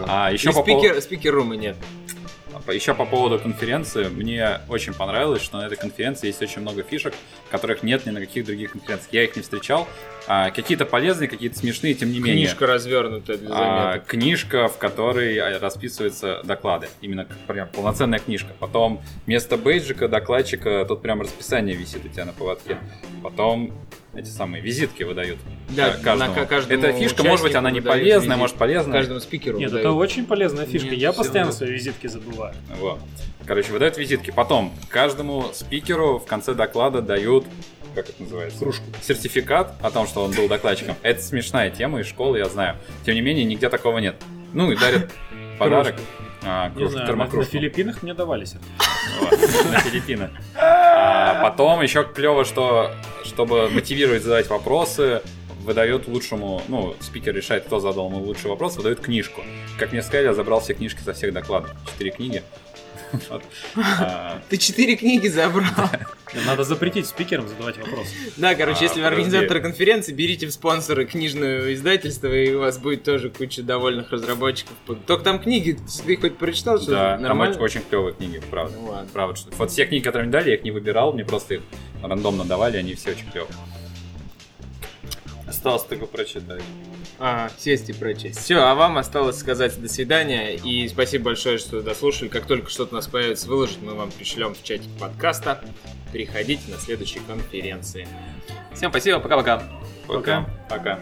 А еще по, поводу- спикер, спикер-рума нет. Еще по поводу конференции, мне очень понравилось, что на этой конференции есть очень много фишек, которых нет ни на каких других конференциях. Я их не встречал. А, какие-то полезные, какие-то смешные, тем не менее. Книжка развернутая для А, книжка, в которой а, расписываются доклады. Именно прям полноценная книжка. Потом вместо бейджика, докладчика, тут прям расписание висит у тебя на поводке. Потом эти самые визитки выдают. Да, к- каждому. на ка- каждому Эта фишка, может быть, она не полезная, визитку. может полезная. Каждому спикеру Нет, выдают. это очень полезная фишка. Нет, Я постоянно равно. свои визитки забываю. Вот. Короче, выдают визитки. Потом каждому спикеру в конце доклада дают как это называется? Кружку. Сертификат о том, что он был докладчиком. Это смешная тема из школы, я знаю. Тем не менее, нигде такого нет. Ну и дарят подарок. А, Не кружку, знаю, на. Филиппинах мне давали сертификат. На Филиппины. А потом еще клево, что чтобы мотивировать задать вопросы, выдает лучшему, ну, спикер решает, кто задал ему лучший вопрос, выдает книжку. Как мне сказали, я забрал все книжки со всех докладов. Четыре книги. А, Ты четыре книги забрал. Надо запретить спикерам задавать вопросы. Да, короче, А, если вы подожди. организатор конференции, берите в спонсоры книжное издательство, и у вас будет тоже куча довольных разработчиков. Только там книги, ты хоть прочитал, что Да, нормально? очень, клевые книги, правда. Ну. Правда, что вот все книги, которые мне дали, я их не выбирал, мне просто их рандомно давали, они все очень клевые. Осталось только прочитать. А, сесть и прочесть. Все, а вам осталось сказать до свидания. И спасибо большое, что дослушали. Как только что-то у нас появится выложить, мы вам пришлем в чатик подкаста. Приходите на следующей конференции. Всем спасибо, пока-пока. Пока. Пока.